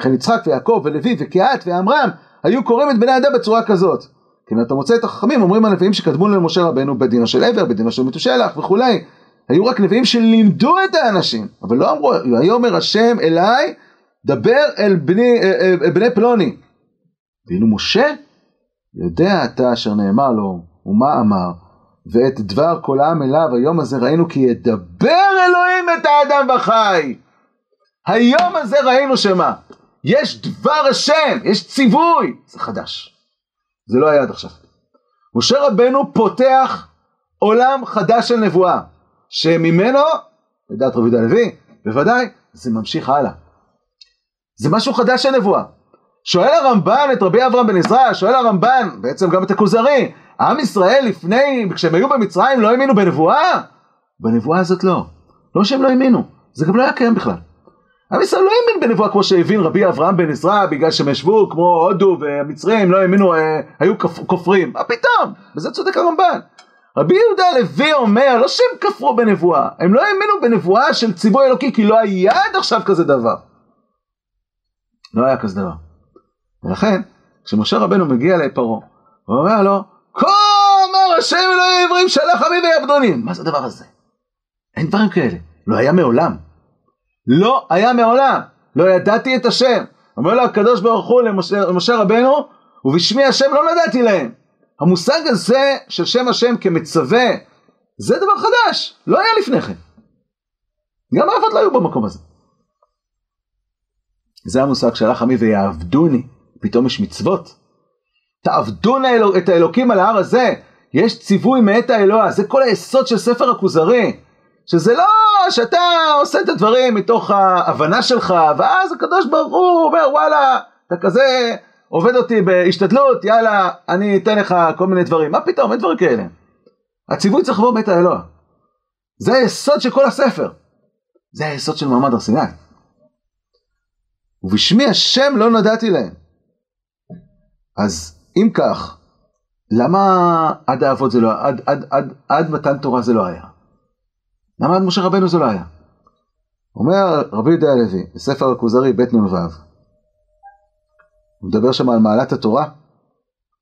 לכן יצחק ויעקב ולוי וקהת ועמרם היו קוראים את בני אדם בצורה כזאת. כן, אתה מוצא את החכמים אומרים הנביאים שקדמו למשה רבנו בדינו של עבר, בדינו של מתושלח וכולי. היו רק נביאים שלימדו את האנשים, אבל לא אמרו, ויאמר השם אליי, דבר אל בני, אל אה, אה, בני פלוני. ואילו משה, יודע אתה אשר נאמר לו, ומה אמר, ואת דבר כל העם אליו, היום הזה ראינו כי ידבר אלוהים את האדם וחי. היום הזה ראינו שמה? יש דבר השם, יש ציווי, זה חדש. זה לא היה עד עכשיו. משה רבנו פותח עולם חדש של נבואה, שממנו, לדעת רבי יהודה הלוי, בוודאי, זה ממשיך הלאה. זה משהו חדש של נבואה. שואל הרמב"ן את רבי אברהם בן עזרא, שואל הרמב"ן, בעצם גם את הכוזרי, עם ישראל לפני, כשהם היו במצרים לא האמינו בנבואה? בנבואה הזאת לא. לא שהם לא האמינו, זה גם לא היה קיים בכלל. עם ישראל לא האמין בנבואה כמו שהבין רבי אברהם בן עזרא בגלל שהם ישבו כמו הודו והמצרים לא האמינו, אה, היו כופרים. מה פתאום? בזה צודק הרמב"ן. רבי יהודה הלוי אומר לא שהם כפרו בנבואה, הם לא האמינו בנבואה של ציווי אלוקי כי לא היה עד עכשיו כזה דבר. לא היה כזה דבר. ולכן כשמשה רבנו מגיע לפרעה הוא אומר לו כה אמר השם אלוהים עברים שלח עמי ויעבדוני מה זה הדבר הזה? אין דברים כאלה, לא היה מעולם. לא היה מעולם, לא ידעתי את השם. אומר לו הקדוש ברוך הוא למשה, למשה רבנו, ובשמי השם לא נדעתי להם. המושג הזה של שם השם כמצווה, זה דבר חדש, לא היה לפני כן. גם האבות לא היו במקום הזה. זה המושג שהלך עמי ויעבדוני, פתאום יש מצוות. תעבדון את האלוקים על ההר הזה, יש ציווי מאת האלוה, זה כל היסוד של ספר הכוזרי. שזה לא שאתה עושה את הדברים מתוך ההבנה שלך, ואז הקדוש ברוך הוא אומר וואלה, אתה כזה עובד אותי בהשתדלות, יאללה, אני אתן לך כל מיני דברים. מה פתאום, אין דברים כאלה. הציווי צריך לבוא מבית האלוה. זה היסוד של כל הספר. זה היסוד של מעמד הר סיני. ובשמי השם לא נודעתי להם. אז אם כך, למה עד האבות זה לא, עד, עד, עד, עד מתן תורה זה לא היה? למה עד משה רבנו זה לא היה? אומר רבי יהודה הלוי בספר הכוזרי בית נ"ו הוא מדבר שם על מעלת התורה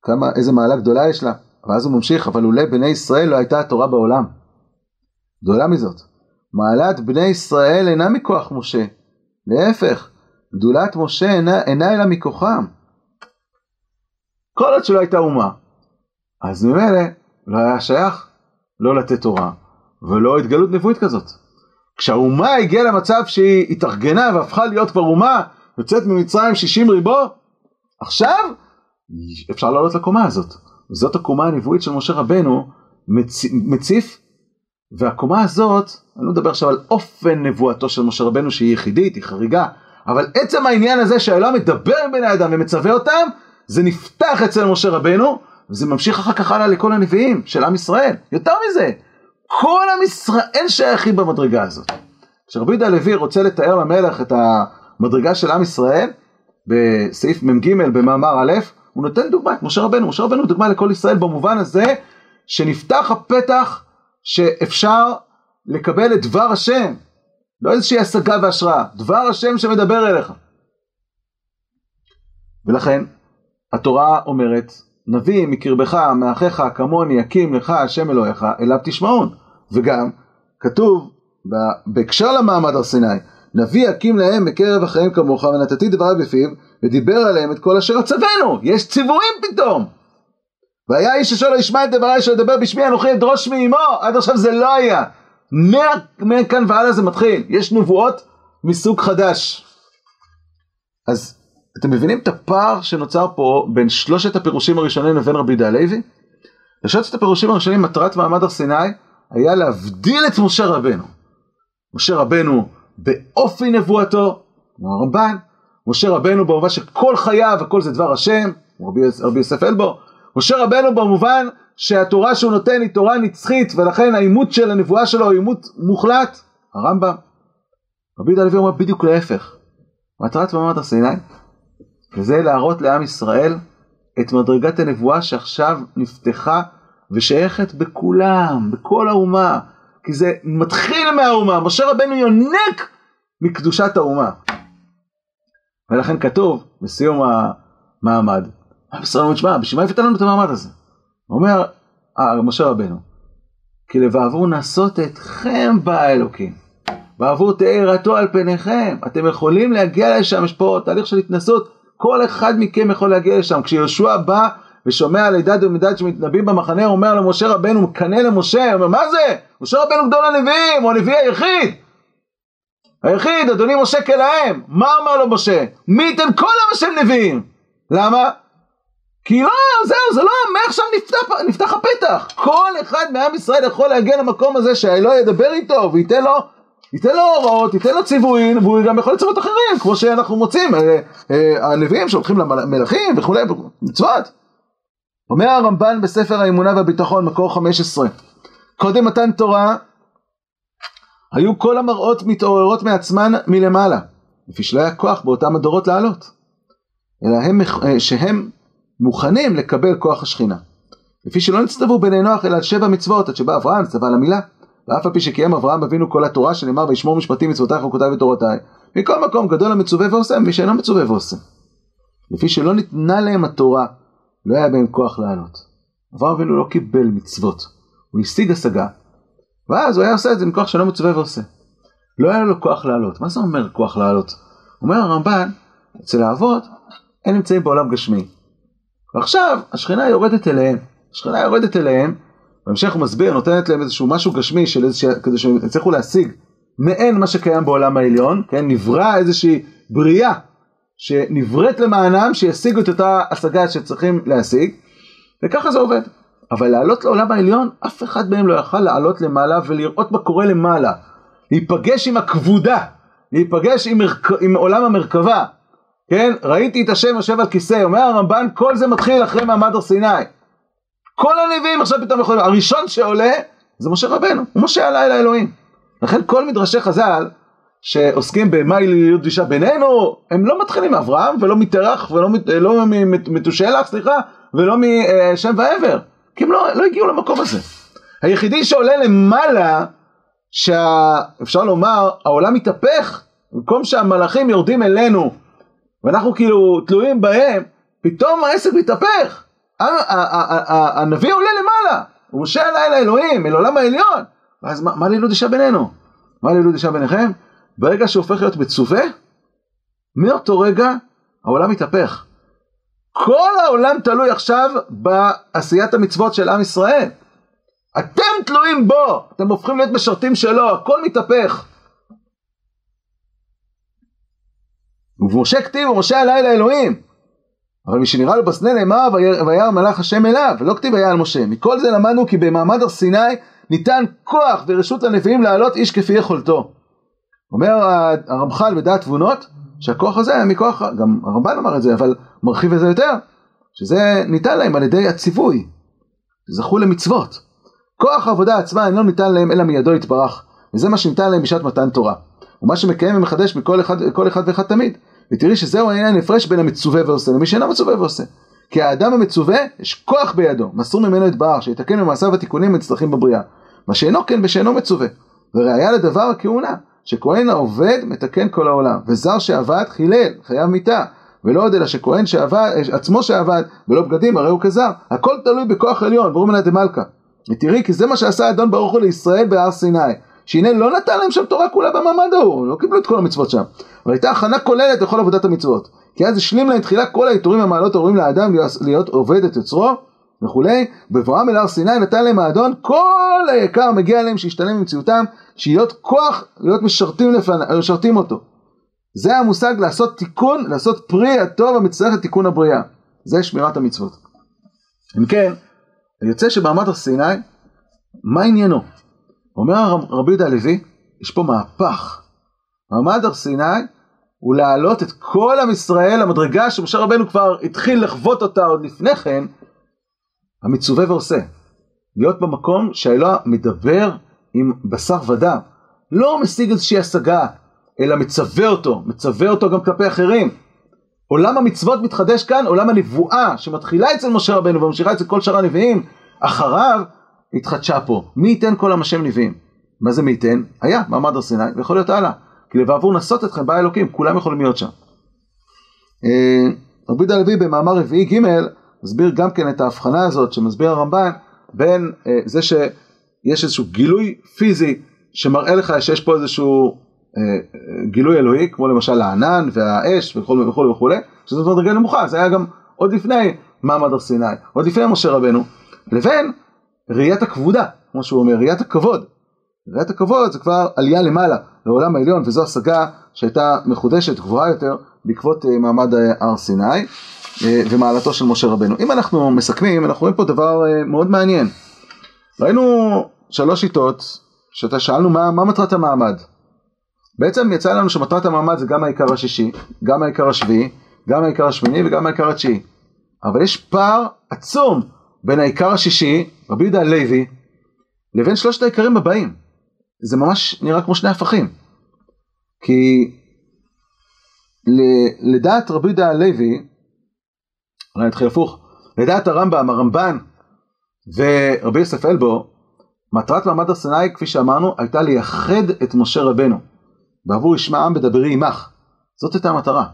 כמה, איזה מעלה גדולה יש לה ואז הוא ממשיך אבל אולי בני ישראל לא הייתה התורה בעולם גדולה מזאת מעלת בני ישראל אינה מכוח משה להפך גדולת משה אינה, אינה אלא מכוחם כל עוד שלא הייתה אומה אז ממילא לא היה שייך לא לתת תורה ולא התגלות נבואית כזאת. כשהאומה הגיעה למצב שהיא התארגנה והפכה להיות כבר אומה, יוצאת ממצרים 60 ריבו, עכשיו אפשר לעלות לקומה הזאת. זאת הקומה הנבואית של משה רבנו מצ... מציף, והקומה הזאת, אני לא מדבר עכשיו על אופן נבואתו של משה רבנו שהיא יחידית, היא חריגה, אבל עצם העניין הזה שהאלוה מדבר עם בני אדם ומצווה אותם, זה נפתח אצל משה רבנו, וזה ממשיך אחר כך הלאה לכל הנביאים של עם ישראל. יותר מזה, כל עם ישראל שייכים במדרגה הזאת. כשרבי יהודה הלוי רוצה לתאר למלך את המדרגה של עם ישראל, בסעיף מ"ג במאמר א', הוא נותן דוגמא את משה רבנו, משה רבנו הוא דוגמא לכל ישראל במובן הזה שנפתח הפתח שאפשר לקבל את דבר השם, לא איזושהי השגה והשראה, דבר השם שמדבר אליך. ולכן התורה אומרת, נביא מקרבך, מאחיך, כמוני, יקים לך השם אלוהיך, אליו תשמעון. וגם כתוב בהקשר למעמד הר סיני, נביא יקים להם בקרב אחריהם כמוך ונתתי דבריי בפיו ודיבר עליהם את כל אשר אצוונו, יש ציוויים פתאום. והיה איש אשר לא ישמע את דבריי אשר ידבר בשמי אנוכי אדרוש מאמו, עד עכשיו זה לא היה. מכאן והלאה זה מתחיל, יש נבואות מסוג חדש. אז אתם מבינים את הפער שנוצר פה בין שלושת הפירושים הראשונים לבין רבי יהודה הלוי? בשלושת הפירושים הראשונים מטרת מעמד הר סיני היה להבדיל את משה רבנו. משה רבנו באופי נבואתו, כמו הרמב"ן, משה רבנו במובן שכל חייו הכל זה דבר השם, רבי יוסף אלבו, משה רבנו במובן שהתורה שהוא נותן היא תורה נצחית ולכן האימות של הנבואה שלו הוא אימות מוחלט, הרמב"ם. רבי יהודה הלוי אומר בדיוק להפך. מטרת מעמד הר סיני וזה להראות לעם ישראל את מדרגת הנבואה שעכשיו נפתחה ושייכת בכולם, בכל האומה, כי זה מתחיל מהאומה, משה רבנו יונק מקדושת האומה. ולכן כתוב בסיום המעמד, עם ישראל אומר, שמע, בשביל מה הבאת לנו את המעמד הזה? אומר אה, משה רבנו, כי לבעבור נעשות אתכם באלוקים, בעבור תארתו על פניכם, אתם יכולים להגיע לשם, יש פה תהליך של התנסות, כל אחד מכם יכול להגיע לשם. כשיהושע בא ושומע על עדת ומדד שמתנבאים במחנה, הוא אומר למשה רבנו, מקנא למשה, הוא אומר, מה זה? משה רבנו גדול הנביאים, הוא הנביא היחיד. היחיד, אדוני משה כלהם. מה אמר לו משה? מי ייתן כל עם השם נביאים? למה? כי לא, זהו, זה לא, מעכשיו נפתח, נפתח הפתח. כל אחד מעם ישראל יכול להגיע למקום הזה שהאלוה ידבר איתו וייתן לו ייתן לו הוראות, ייתן לו ציוויים, והוא גם יכול לצוות אחרים, כמו שאנחנו מוצאים, אה, אה, הנביאים שהולכים למלכים וכולי, מצוות. אומר הרמב"ן בספר האמונה והביטחון, מקור 15, קודם מתן תורה, היו כל המראות מתעוררות מעצמן מלמעלה, לפי שלא היה כוח באותם הדורות לעלות, אלא הם, אה, שהם מוכנים לקבל כוח השכינה. לפי שלא נצטוו בני נוח אלא על שבע מצוות, עד שבא אברהם, צווה על המילה. ואף על פי שקיים אברהם אבינו כל התורה שנאמר וישמור משפטים מצוותיי חוקותיי ותורותיי מכל מקום גדול המצווה ועושה מי שאינו מצווה ועושה. לפי שלא ניתנה להם התורה לא היה בהם כוח לעלות. אברהם אבינו לא קיבל מצוות הוא השיג השגה ואז הוא היה עושה את זה מכוח שאינו מצווה ועושה. לא היה לו כוח לעלות. מה זה אומר כוח לעלות? אומר הרמב"ן אצל האבות הם נמצאים בעולם גשמי. ועכשיו השכינה יורדת אליהם. השכינה יורדת אליהם בהמשך הוא מסביר, נותנת להם איזשהו משהו גשמי של איזושהי, כדי שהם יצליחו להשיג מעין מה שקיים בעולם העליון, כן, נברא איזושהי בריאה שנבראת למענם שישיגו את אותה השגה שצריכים להשיג, וככה זה עובד. אבל לעלות לעולם העליון, אף אחד מהם לא יכל לעלות למעלה ולראות מה קורה למעלה. להיפגש עם הכבודה, להיפגש עם, מרכ... עם עולם המרכבה, כן? ראיתי את השם יושב על כיסא, אומר הרמב"ן, כל זה מתחיל אחרי מעמד הר סיני. כל הנביאים עכשיו פתאום יכולים, הראשון שעולה זה משה רבנו, הוא משה עלה אל האלוהים. לכן כל מדרשי חז"ל שעוסקים במהי להיות אישה בינינו, הם לא מתחילים מאברהם ולא מתרח ולא לא מתושלח, סליחה, ולא משם ועבר, כי הם לא, לא הגיעו למקום הזה. היחידי שעולה למעלה, שאפשר לומר, העולם מתהפך, במקום שהמלאכים יורדים אלינו, ואנחנו כאילו תלויים בהם, פתאום העסק מתהפך. הנביא עולה למעלה, הוא משה עלה אל האלוהים, אל עולם העליון. ואז מה, מה לילוד אישה בינינו? מה לילוד אישה ביניכם? ברגע שהוא הופך להיות מצווה, מאותו רגע העולם מתהפך. כל העולם תלוי עכשיו בעשיית המצוות של עם ישראל. אתם תלויים בו, אתם הופכים להיות משרתים שלו, הכל מתהפך. ומשה כתיב ומשה עלה אל האלוהים. אבל משנראה לו בסנה נאמר וירא מלאך השם אליו, ולא כתיב היה על משה. מכל זה למדנו כי במעמד הר סיני ניתן כוח ורשות לנביאים לעלות איש כפי יכולתו. אומר הרמח"ל בדעת תבונות, שהכוח הזה היה מכוח, גם הרמב"ן אמר את זה, אבל מרחיב את זה יותר, שזה ניתן להם על ידי הציווי, זכו למצוות. כוח העבודה עצמה אינו ניתן להם אלא מידו יתברך, וזה מה שניתן להם בשעת מתן תורה. ומה שמקיים ומחדש מכל אחד, אחד ואחד תמיד. ותראי שזהו העניין הפרש בין המצווה ועושה למי שאינו מצווה ועושה. כי האדם המצווה יש כוח בידו, מסור ממנו את בער, שיתקן במעשיו התיקונים המצטרכים בבריאה. מה שאינו כן בשאינו מצווה. וראיה לדבר הכהונה, שכהן העובד מתקן כל העולם, וזר שעבד חילל, חייב מיתה. ולא עוד אלא שכהן שעבד, עצמו שעבד, ולא בגדים, הרי הוא כזר. הכל תלוי בכוח עליון, ברור מנה דמלכה. ותראי, כי זה מה שעשה אדון ברוך הוא לישראל בהר סיני. שהנה לא נתן להם שם תורה כולה במעמד ההוא, לא קיבלו את כל המצוות שם. אבל הייתה הכנה כוללת לכל עבודת המצוות. כי אז השלים להם תחילה כל העיטורים המעלות הראויים לאדם להיות עובד את יוצרו וכולי. בבואם אל הר סיני נתן להם האדון כל היקר מגיע להם שישתנה ממציאותם, שיהיות כוח, להיות משרתים, לפני, משרתים אותו. זה המושג לעשות תיקון, לעשות פרי הטוב המצטרך לתיקון הבריאה. זה שמירת המצוות. אם כן, יוצא שבעמד הר סיני, מה עניינו? אומר רבי יהודה הלוי, יש פה מהפך. מעמד הר סיני הוא להעלות את כל עם ישראל למדרגה שמשה רבנו כבר התחיל לחוות אותה עוד לפני כן, המצווה ועושה. להיות במקום שהאלוה מדבר עם בשר ודם. לא משיג איזושהי השגה, אלא מצווה אותו, מצווה אותו גם כלפי אחרים. עולם המצוות מתחדש כאן, עולם הנבואה שמתחילה אצל משה רבנו וממשיכה אצל כל שאר הנביאים, אחריו התחדשה פה. מי ייתן כל עם השם נביאים? מה זה מי ייתן? היה מעמד הר סיני ויכול להיות הלאה. כי לבעבור נסות אתכם בא אלוקים, כולם יכולים להיות שם. אה, רבי יהודה הלוי במאמר רביעי ג' מסביר גם כן את ההבחנה הזאת שמסביר הרמב"ן בין אה, זה שיש איזשהו גילוי פיזי שמראה לך שיש פה איזשהו אה, גילוי אלוהי כמו למשל הענן והאש וכולי וכולי וכולי שזאת מדרגה נמוכה זה היה גם עוד לפני מעמד הר סיני עוד לפני משה רבנו לבין ראיית הכבודה כמו שהוא אומר ראיית הכבוד ראיית הכבוד זה כבר עלייה למעלה לעולם העליון וזו השגה שהייתה מחודשת גבוהה יותר בעקבות אה, מעמד אה, הר סיני ומעלתו של משה רבנו. אם אנחנו מסכמים אנחנו רואים פה דבר מאוד מעניין. ראינו שלוש שיטות שאתה שאלנו מה, מה מטרת המעמד. בעצם יצא לנו שמטרת המעמד זה גם העיקר השישי, גם העיקר השביעי, גם העיקר השמיני וגם העיקר התשיעי. אבל יש פער עצום בין העיקר השישי, רבי יהודה הלוי, לבין שלושת העיקרים הבאים. זה ממש נראה כמו שני הפכים. כי לדעת רבי יהודה הלוי, אולי נתחיל הפוך, לדעת הרמב"ם, הרמב"ן ורבי יוסף אלבו, מטרת מעמד הר סיני, כפי שאמרנו, הייתה לייחד את משה רבנו. בעבור ישמע עם בדברי עמך. זאת הייתה המטרה.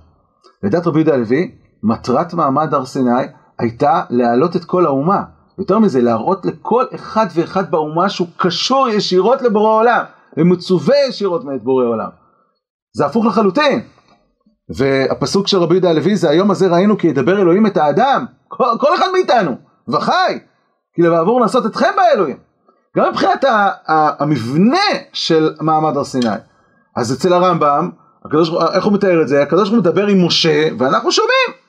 לדעת רבי יהודה הלוי, מטרת מעמד הר סיני הייתה להעלות את כל האומה. יותר מזה, להראות לכל אחד ואחד באומה שהוא קשור ישירות לבורא עולם, ומצווה ישירות מאת בורא עולם. זה הפוך לחלוטין. והפסוק של רבי יהודה הלוי זה היום הזה ראינו כי ידבר אלוהים את האדם, כל, כל אחד מאיתנו, וחי, כי לבעבור לעשות אתכם באלוהים. גם מבחינת המבנה של מעמד הר סיני. אז אצל הרמב"ם, הקדוש, איך הוא מתאר את זה? הקדוש ברוך הוא מדבר עם משה ואנחנו שומעים.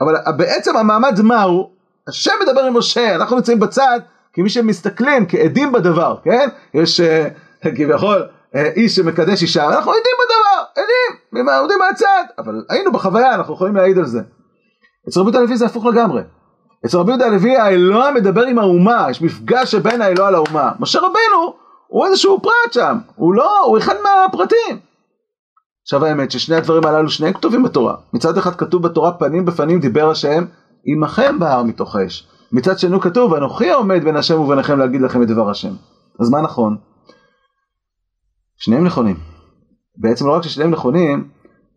אבל בעצם המעמד מהו? השם מדבר עם משה, אנחנו נמצאים בצד כמי שמסתכלים, כעדים בדבר, כן? יש uh, כביכול uh, איש שמקדש אישה, אנחנו עדים בדבר, עדים, עומדים מהצד, אבל היינו בחוויה, אנחנו יכולים להעיד על זה. אצל רבי יהודה הלוי זה הפוך לגמרי. אצל רבי יהודה הלוי האלוה מדבר עם האומה, יש מפגש שבין האלוה לאומה. משה רבנו הוא איזשהו פרט שם, הוא לא, הוא אחד מהפרטים. עכשיו האמת ששני הדברים הללו שניהם כתובים בתורה. מצד אחד כתוב בתורה פנים בפנים דיבר השם עמכם בהר מתוך האש. מצד שני כתוב אנוכי העומד בין השם וביניכם להגיד לכם את דבר השם. אז מה נכון? שניהם נכונים. בעצם לא רק ששניהם נכונים,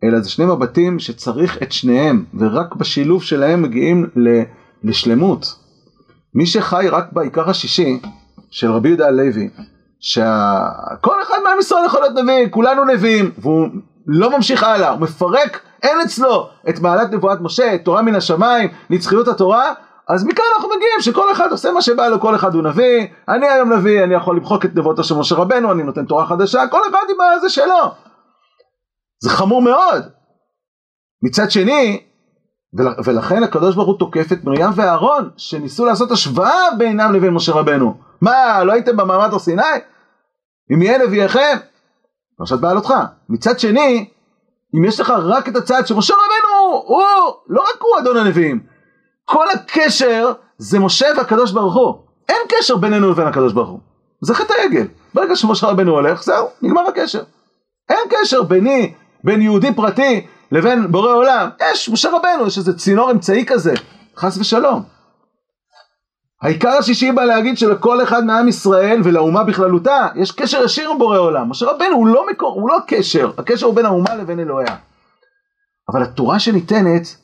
אלא זה שני מבטים שצריך את שניהם, ורק בשילוב שלהם מגיעים לשלמות. מי שחי רק בעיקר השישי של רבי יהודה הלוי, שכל אחד מעם ישראל יכול להיות נביא, כולנו נביאים, והוא לא ממשיך הלאה, הוא מפרק, אין אצלו את מעלת נבואת משה, תורה מן השמיים, נצחיות התורה, אז מכאן אנחנו מגיעים שכל אחד עושה מה שבא לו, כל אחד הוא נביא, אני היום נביא, אני יכול למחוק את נבואתו של משה רבנו, אני נותן תורה חדשה, כל אחד עם הזה שלו. זה חמור מאוד. מצד שני, ולכן הקדוש ברוך הוא תוקף את מרים ואהרון, שניסו לעשות השוואה בינם לבין משה רבנו. מה, לא הייתם במעמד הר סיני? אם יהיה נביאיכם, פרשת בעלותך. מצד שני, אם יש לך רק את הצד שמשה רבנו הוא, לא רק הוא אדון הנביאים, כל הקשר זה משה והקדוש ברוך הוא. אין קשר בינינו לבין הקדוש ברוך הוא. זה חטא העגל. ברגע שמשה רבנו הולך, זהו, נגמר הקשר. אין קשר ביני, בין יהודי פרטי לבין בורא עולם. יש, משה רבנו, יש איזה צינור אמצעי כזה, חס ושלום. העיקר השישי בא להגיד שלכל אחד מעם ישראל ולאומה בכללותה יש קשר ישיר עם בורא עולם. משה רבנו הוא לא מקור, הוא לא הקשר, הקשר הוא בין האומה לבין אלוהיה. אבל התורה שניתנת,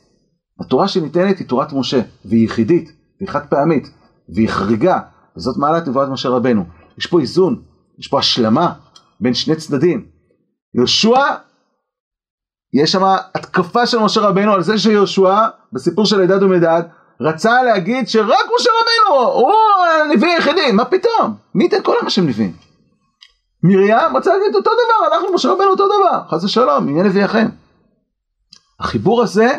התורה שניתנת היא תורת משה, והיא יחידית, והיא חד פעמית, והיא חריגה, וזאת מעלת נבואת משה רבנו. יש פה איזון, יש פה השלמה בין שני צדדים. יהושע, יש שם התקפה של משה רבנו על זה שיהושע, בסיפור של עדד ומדד, רצה להגיד שרק משה רבנו הוא הנביא היחידי, מה פתאום? מי ייתן כל האנשים נביאים? מרים רצה להגיד אותו דבר, אנחנו משה רבנו אותו דבר, חס ושלום, יהיה נביאיכם. החיבור הזה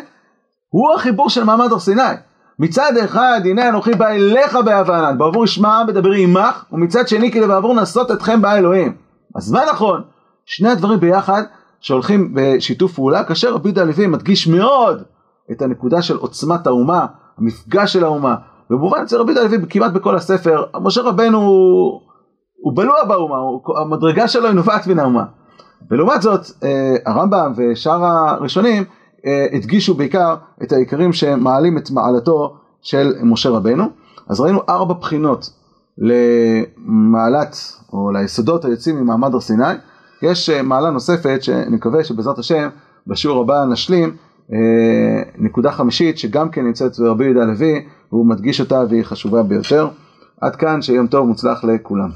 הוא החיבור של מעמד הר סיני. מצד אחד, הנה אנוכי בא אליך באהבה ענן, בעבור ישמע מדברי עמך, ומצד שני כי לבעבור נשאות אתכם בא אלוהים. אז מה נכון? שני הדברים ביחד שהולכים בשיתוף פעולה, כאשר רבי יהודה הלוי מדגיש מאוד את הנקודה של עוצמת האומה, המפגש של האומה, במובן אצל רבי יהודה כמעט בכל הספר, משה רבנו הוא, הוא בלוע באומה, הוא, המדרגה שלו היא נובעת מן האומה. ולעומת זאת, אה, הרמב"ם ושאר הראשונים אה, הדגישו בעיקר את העיקרים שמעלים את מעלתו של משה רבנו. אז ראינו ארבע בחינות למעלת או ליסודות היוצאים ממעמד הר סיני. יש אה, מעלה נוספת שאני מקווה שבעזרת השם בשיעור הבא נשלים נקודה חמישית שגם כן נמצאת ברבי יהודה הלוי והוא מדגיש אותה והיא חשובה ביותר. עד כאן שיום טוב מוצלח לכולם.